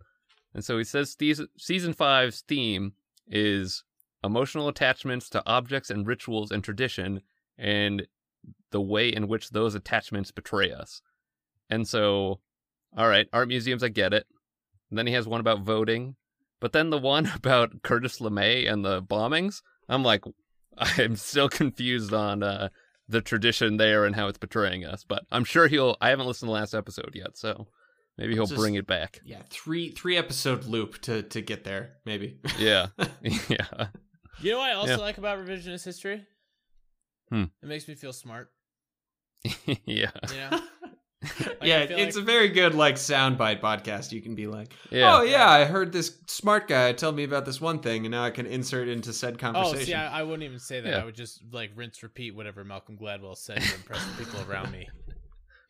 [SPEAKER 2] And so he says these, season five's theme is emotional attachments to objects and rituals and tradition, and the way in which those attachments betray us. And so, all right, art museums, I get it. And then he has one about voting, but then the one [LAUGHS] about Curtis LeMay and the bombings, I'm like, [LAUGHS] I'm still confused on uh, the tradition there and how it's betraying us. But I'm sure he'll. I haven't listened to the last episode yet, so maybe he'll
[SPEAKER 1] Just-
[SPEAKER 2] bring it back.
[SPEAKER 1] yeah, three three episode loop to to get there, maybe.
[SPEAKER 2] Yeah, [LAUGHS] yeah,
[SPEAKER 3] You know what I also
[SPEAKER 2] Yeah.
[SPEAKER 3] like about revisionist history?
[SPEAKER 2] Hmm.
[SPEAKER 3] It makes me feel smart. [LAUGHS]
[SPEAKER 2] yeah,
[SPEAKER 3] You know? [LAUGHS]
[SPEAKER 1] yeah, it's
[SPEAKER 3] like-
[SPEAKER 1] a very good like soundbite podcast. You can be like,
[SPEAKER 2] yeah.
[SPEAKER 1] "Oh yeah, I heard this smart guy tell me about this one thing, and now I can insert into said conversation."
[SPEAKER 3] oh,
[SPEAKER 1] conversation."
[SPEAKER 3] see, I, I wouldn't even say that.
[SPEAKER 2] Yeah.
[SPEAKER 3] I would just like rinse, repeat whatever Malcolm Gladwell said to impress the people around me. [LAUGHS]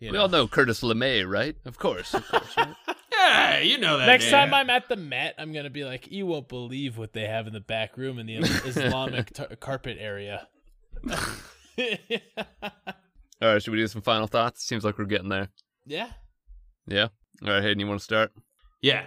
[SPEAKER 3] You
[SPEAKER 2] We all know Curtis LeMay, right? Of course, of course. Right?
[SPEAKER 1] Yeah, you know that.
[SPEAKER 3] Next
[SPEAKER 1] name.
[SPEAKER 3] time I'm at the Met, I'm gonna be like, "You won't believe what they have in the back room in the [LAUGHS] Islamic tar- carpet area." [LAUGHS]
[SPEAKER 2] all right, should we do some final thoughts? Seems like we're getting there.
[SPEAKER 3] yeah.
[SPEAKER 2] Yeah. All right, Hayden, you want to start?
[SPEAKER 1] Yeah.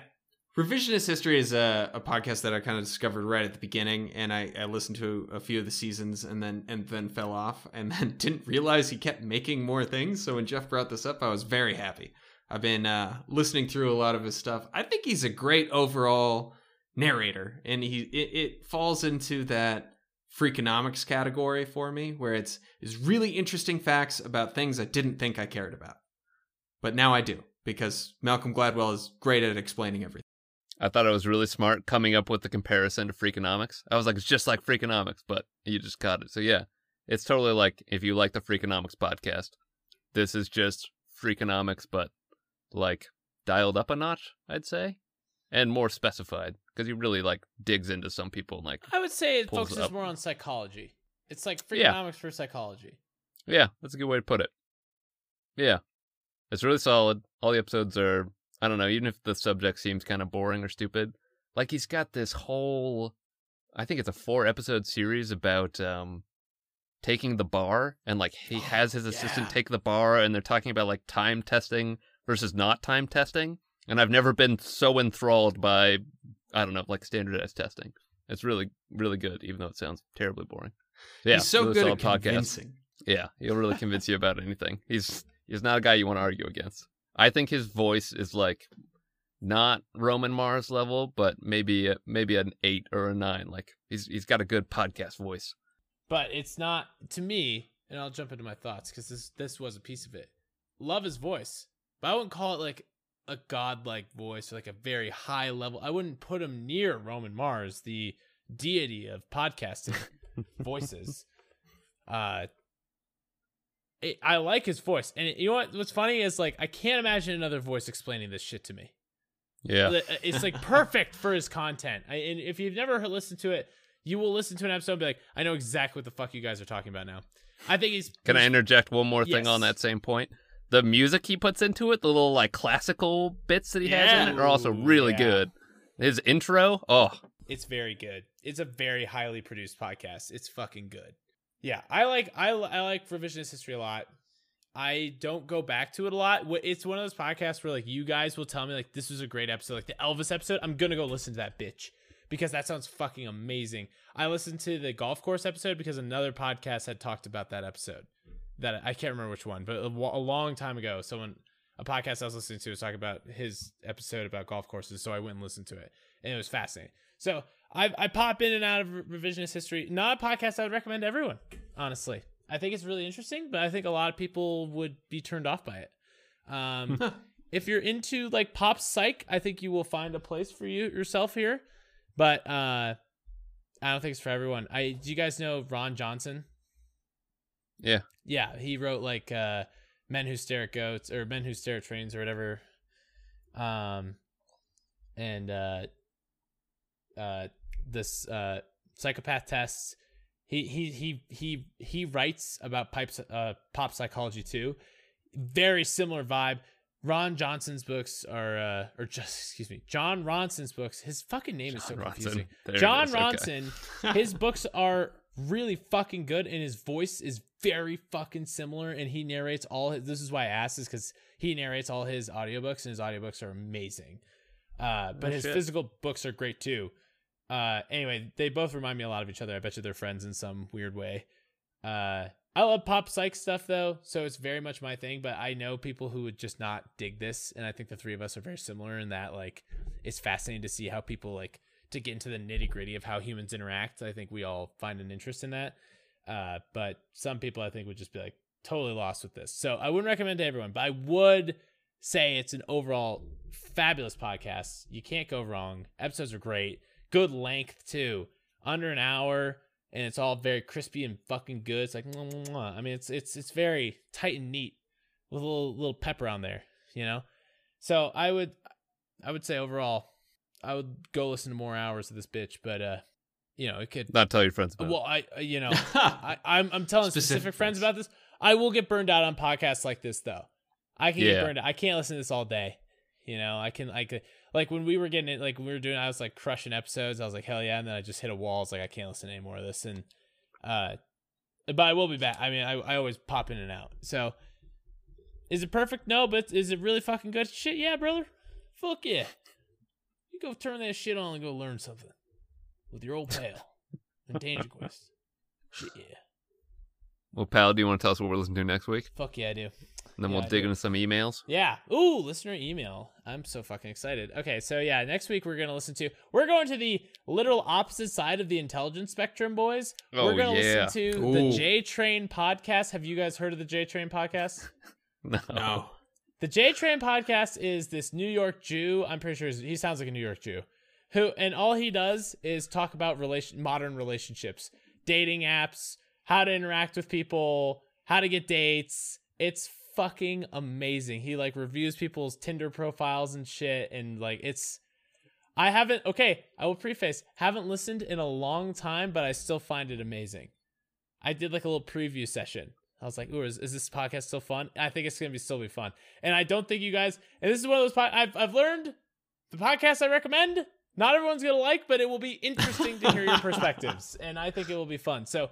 [SPEAKER 1] Revisionist History is a, a podcast that I kind of discovered right at the beginning, and I, I listened to a few of the seasons and then and then fell off, and then [LAUGHS] didn't realize he kept making more things. So when Jeff brought this up, I was very happy. I've been uh, listening through a lot of his stuff. I think he's a great overall narrator, and he it, it falls into that freakonomics category for me, where it's is really interesting facts about things I didn't think I cared about, but now I do because Malcolm Gladwell is great at explaining everything.
[SPEAKER 2] I thought it was really smart coming up with the comparison to Freakonomics. I was like, it's just like Freakonomics, but you just caught it. So yeah, it's totally like if you like the Freakonomics podcast, this is just Freakonomics, but like dialed up a notch, I'd say, and more specified because he really like digs into some people. and, Like,
[SPEAKER 3] I would say it focuses
[SPEAKER 2] up.
[SPEAKER 3] more on psychology. It's like
[SPEAKER 2] Yeah.
[SPEAKER 3] freakonomics for psychology.
[SPEAKER 2] yeah, that's a good way to put it. Yeah, it's really solid. All the episodes are, I don't know, even if the subject seems kind of boring or stupid, like he's got this whole, I think it's a four episode series about um taking the bar and like he
[SPEAKER 1] Oh,
[SPEAKER 2] has his assistant
[SPEAKER 1] yeah.
[SPEAKER 2] take the bar and they're talking about like time testing versus not time testing. And I've never been so enthralled by, I don't know, like standardized testing. It's really, really good, even though it sounds terribly boring. Yeah,
[SPEAKER 1] He's so
[SPEAKER 2] really
[SPEAKER 1] good at convincing.
[SPEAKER 2] yeah, he'll really convince you about anything. He's he's not a guy you want to argue against. I think his voice is like not Roman Mars level, but maybe a, maybe an eight or a nine. Like he's he's got a good podcast voice.
[SPEAKER 3] But it's not to me, and I'll jump into my thoughts because this this was a piece of it. Love his voice, but I wouldn't call it like a godlike voice or like a very high level. I wouldn't put him near Roman Mars, the deity of podcasting [LAUGHS] voices. Uh, it, I like his voice, and you know what? What's funny is like I can't imagine another voice explaining this shit to me.
[SPEAKER 2] Yeah,
[SPEAKER 3] uh, It's like perfect for his content. I, and if you've never heard- listened to it, you will listen to an episode and be like, I know exactly what the fuck you guys are talking about now. I think he's.
[SPEAKER 2] Can I interject one more thing on that same point? The music he puts into it, the little like classical bits that he has in it, are also really
[SPEAKER 3] yeah.
[SPEAKER 2] good. His intro, oh,
[SPEAKER 3] It's very good. It's a very highly produced podcast. It's fucking good. Yeah, I like I, I like revisionist history a lot. I don't go back to it a lot. It's one of those podcasts where like you guys will tell me like this was a great episode, like the Elvis episode. I'm gonna go listen to that bitch because that sounds fucking amazing. I listened to the golf course episode because another podcast had talked about that episode. That I can't remember which one, but a, a long time ago, someone a podcast I was listening to was talking about his episode about golf courses, so I went and listened to it, and it was fascinating. So I I pop in and out of revisionist history. Not a podcast I would recommend to everyone, honestly. I think it's really interesting, but I think a lot of people would be turned off by it. Um, [LAUGHS] if you're into like pop psych, I think you will find a place for you yourself here. But uh, I don't think it's for everyone. I do you guys know Ron Johnson?
[SPEAKER 2] Yeah.
[SPEAKER 3] Yeah, he wrote like uh, Men Who Stare at Goats or Men Who Stare at Trains or whatever. Um, and uh, uh, this uh, psychopath tests. He he he he he writes about pipes uh pop psychology too. Very similar vibe. Ron Johnson's books are uh or just excuse me, John Ronson's books. His fucking name is so
[SPEAKER 2] John Ronson.
[SPEAKER 3] confusing. John
[SPEAKER 2] is, okay.
[SPEAKER 3] Ronson, his books are [LAUGHS] really fucking good and his voice is very fucking similar and he narrates all his, this is why I asked is cuz he narrates all his audiobooks and his audiobooks are amazing. Uh but
[SPEAKER 2] Oh,
[SPEAKER 3] his
[SPEAKER 2] shit.
[SPEAKER 3] physical books are great too. Uh anyway, they both remind me a lot of each other. I bet you they're friends in some weird way. Uh I love pop psych stuff though, so it's very much my thing, but I know people who would just not dig this and I think the three of us are very similar in that like it's fascinating to see how people like to get into the nitty gritty of how humans interact. I think we all find an interest in that. Uh, but some people I think would just be like totally lost with this. So I wouldn't recommend to everyone, but I would say it's an overall fabulous podcast. You can't go wrong. Episodes are great. Good length too. Under an hour and it's all very crispy and fucking good. It's like mwah, mwah, mwah. I mean it's it's it's very tight and neat with a little little pepper on there, you know? So I would I would say overall I would go listen to more hours of this bitch, but uh you know, it could
[SPEAKER 2] Not tell your friends about
[SPEAKER 3] well, I uh, you know, [LAUGHS] I, I'm I'm telling specific,
[SPEAKER 1] Specific
[SPEAKER 3] friends
[SPEAKER 1] friends.
[SPEAKER 3] about this. I will get burned out on podcasts like this though. I can get burned out. I can't listen to this all day. You know, I can like like when we were getting it, like when we were doing, I was like crushing episodes. I was like hell yeah, and then I just hit a wall. I was like I can't listen to any more of this, and uh, but I will be back. I mean, I I always pop in and out. So, is it perfect? No, but is it really fucking good? Shit, yeah, brother. Fuck yeah. You go turn that shit on and go learn something with your old pal [LAUGHS] in Danger Quest. Shit, yeah.
[SPEAKER 2] Well, pal, do you want to tell us what we're listening to next week?
[SPEAKER 3] Fuck yeah, I do.
[SPEAKER 2] And then
[SPEAKER 3] Yeah,
[SPEAKER 2] we'll
[SPEAKER 3] I
[SPEAKER 2] dig
[SPEAKER 3] do.
[SPEAKER 2] into some emails.
[SPEAKER 3] Yeah. Ooh, listener email. I'm so fucking excited. Okay, so yeah, next week we're gonna listen to we're going to the literal opposite side of the intelligence spectrum, boys.
[SPEAKER 2] Oh,
[SPEAKER 3] we're gonna
[SPEAKER 2] yeah.
[SPEAKER 3] listen to the
[SPEAKER 1] Ooh.
[SPEAKER 3] J Train podcast. Have you guys heard of the J Train podcast? [LAUGHS]
[SPEAKER 2] No.
[SPEAKER 1] no.
[SPEAKER 3] The J Train podcast is this New York Jew. I'm pretty sure he sounds like a New York Jew, who and all he does is talk about relation modern relationships, dating apps, how to interact with people, how to get dates. It's fucking amazing. He like reviews people's Tinder profiles and shit, and like it's. I haven't. Okay, I will preface. Haven't listened in a long time, but I still find it amazing. I did like a little preview session. I was like, "Ooh, is, is this podcast still fun?" I think it's gonna be still be fun, and I don't think you guys. And this is one of those. Po- I've I've learned the podcast I recommend. Not everyone's gonna like, but it will be interesting to hear your [LAUGHS] perspectives, and I think it will be fun. So,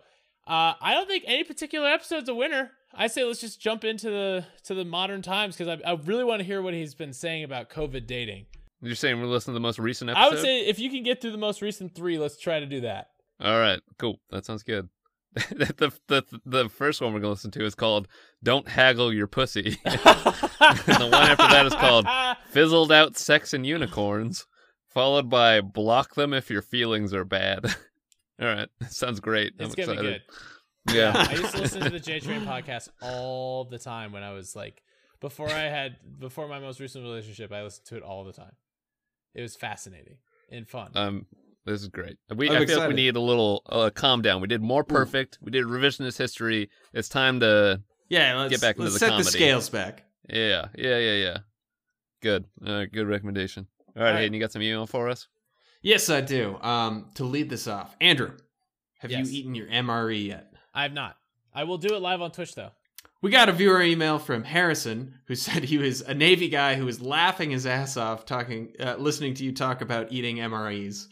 [SPEAKER 3] uh, I don't think any particular episode's a winner. I say let's just jump into the to the modern times because I, I really want to hear what he's been saying about COVID dating.
[SPEAKER 2] You're saying we're listening to the most recent episode?
[SPEAKER 3] I would say if you can get through the most recent three, let's try to do that.
[SPEAKER 2] All right, cool. That sounds good. [LAUGHS] the, the the first one we're gonna listen to is called "Don't Haggle Your Pussy." [LAUGHS] [LAUGHS] and the one after that is called "Fizzled Out Sex and Unicorns," followed by "Block Them If Your Feelings Are Bad." All right, sounds great.
[SPEAKER 3] It's
[SPEAKER 2] I'm
[SPEAKER 3] gonna be
[SPEAKER 2] excited.
[SPEAKER 3] good.
[SPEAKER 2] Yeah.
[SPEAKER 3] I used to listen to the J Train podcast all the time when I was like before I had before my most recent relationship. I listened to it all the time. It was fascinating and fun.
[SPEAKER 2] Um, this is great. We
[SPEAKER 1] I'm
[SPEAKER 2] I feel like we need a little uh, calm down. We did more perfect. We did revisionist history. It's time to
[SPEAKER 1] Yeah, let's
[SPEAKER 2] Get back into
[SPEAKER 1] let's
[SPEAKER 2] the
[SPEAKER 1] set
[SPEAKER 2] comedy.
[SPEAKER 1] the scales back.
[SPEAKER 2] yeah yeah yeah yeah. Good. Uh, good recommendation. All right,
[SPEAKER 1] All right.
[SPEAKER 2] Hayden, you got some email for us?
[SPEAKER 1] Yes, I do. Um, to lead this off, Andrew, have
[SPEAKER 3] Yes.
[SPEAKER 1] you eaten your MRE yet?
[SPEAKER 3] I have not. I will do it live on Twitch though.
[SPEAKER 1] We got a viewer email from Harrison who [LAUGHS] said he was a Navy guy who was laughing his ass off talking, uh, listening to you talk about eating MREs,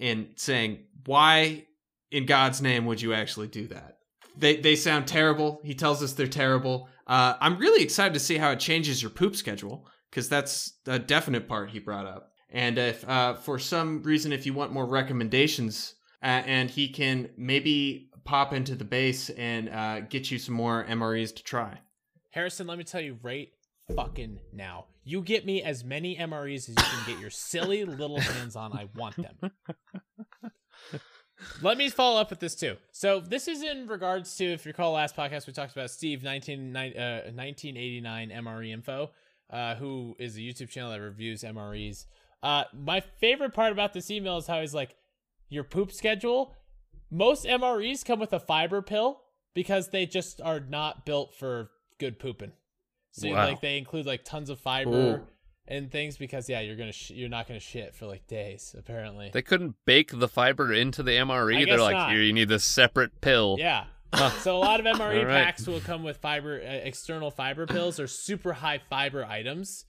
[SPEAKER 1] and saying, "Why in God's name would you actually do that?" They they sound terrible. He tells us they're terrible. Uh, I'm really excited to see how it changes your poop schedule because that's a definite part he brought up. And if uh, for some reason, if you want more recommendations, uh, and he can maybe pop into the base and uh, get you some more MREs to try.
[SPEAKER 3] Harrison, let me tell you right fucking now. You get me as many MREs as you can get your silly little hands on. I want them. Let me follow up with this too. So this is in regards to, if you recall last podcast, we talked about Steve 19, uh, 1989 MRE info, uh, who is a YouTube channel that reviews MREs. Uh, my favorite part about this email is how he's like, your poop schedule. Most MREs come with a fiber pill because they just are not built for good pooping. So
[SPEAKER 2] Wow.
[SPEAKER 3] like they include like tons of fiber
[SPEAKER 1] Ooh.
[SPEAKER 3] and things because yeah, you're gonna sh- you're not gonna shit for like days apparently.
[SPEAKER 2] They couldn't bake the fiber into the MRE.
[SPEAKER 3] I
[SPEAKER 2] They're like,
[SPEAKER 3] not.
[SPEAKER 2] here, you need this separate pill.
[SPEAKER 3] Yeah. [LAUGHS] so a lot of MRE
[SPEAKER 2] All right.
[SPEAKER 3] packs will come with fiber, uh, external fiber pills or super high fiber items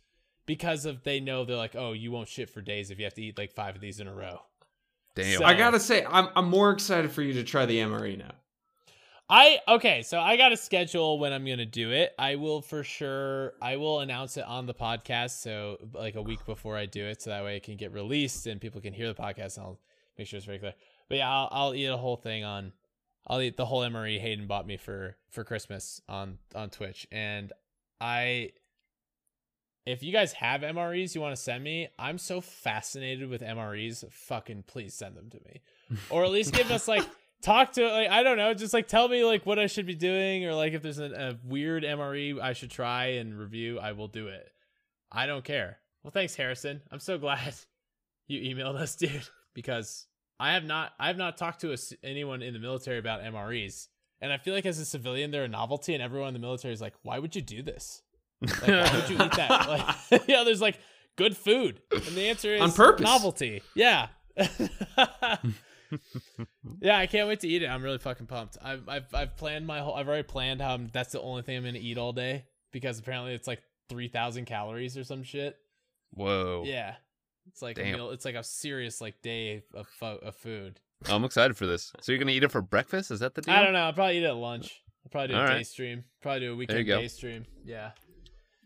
[SPEAKER 3] because of they know they're like, oh, you won't shit for days if you have to eat like five of these in a row.
[SPEAKER 2] Damn.
[SPEAKER 3] So-
[SPEAKER 1] I gotta say, I'm I'm more excited for you to try the MRE now.
[SPEAKER 3] I okay, so I got a schedule when I'm gonna do it. I will for sure. I will announce it on the podcast, so like a week before I do it, so that way it can get released and people can hear the podcast. And I'll make sure it's very clear. But yeah, I'll, I'll eat a whole thing on. I'll eat the whole MRE Hayden bought me for for Christmas on on Twitch, and I. If you guys have MREs you want to send me, I'm so fascinated with MREs. Fucking please send them to me, or at least give us like [LAUGHS] talk to like I don't know, just like tell me like what I should be doing or like if there's a, a weird MRE I should try and review, I will do it. I don't care. Well, thanks Harrison. I'm so glad [LAUGHS] you emailed us, dude, because I have not I have not talked to a anyone in the military about MREs. And I feel like as a civilian they're a novelty and everyone in the military is like, "Why would you do this? Like why would you eat that?" Like [LAUGHS] yeah, there's like good food. And the answer is
[SPEAKER 1] On purpose.
[SPEAKER 3] novelty. Yeah. [LAUGHS] yeah, I can't wait to eat it. I'm really fucking pumped. I've I've I've planned my whole. I've already planned how I'm, that's the only thing I'm gonna eat all day because apparently it's like three thousand calories or some shit.
[SPEAKER 2] Whoa.
[SPEAKER 3] Yeah, it's like a
[SPEAKER 2] Damn.
[SPEAKER 3] meal. It's like a serious like day of fo- of food.
[SPEAKER 2] I'm excited for this. So you're gonna eat it for breakfast? Is that the deal?
[SPEAKER 3] I don't know. I'll probably eat it at lunch. I'll probably do a
[SPEAKER 2] All
[SPEAKER 3] day
[SPEAKER 2] right.
[SPEAKER 3] stream. Probably do a weekend day stream. Yeah.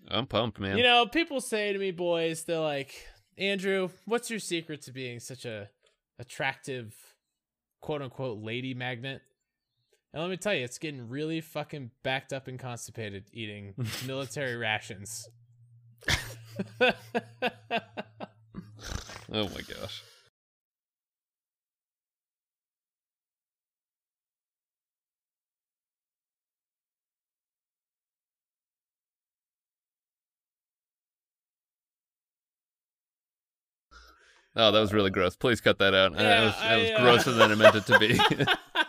[SPEAKER 2] I'm pumped, man.
[SPEAKER 3] You know, people say to me, boys, they're like, Andrew, what's your secret to being such a attractive, quote unquote, lady magnet? And let me tell you, it's getting really fucking backed up and constipated eating [LAUGHS] military rations. [LAUGHS]
[SPEAKER 2] oh my gosh. Oh, that was really gross. Please cut that out. Uh, that was, that was
[SPEAKER 3] I, uh,
[SPEAKER 2] grosser than I meant it to be. [LAUGHS] [LAUGHS]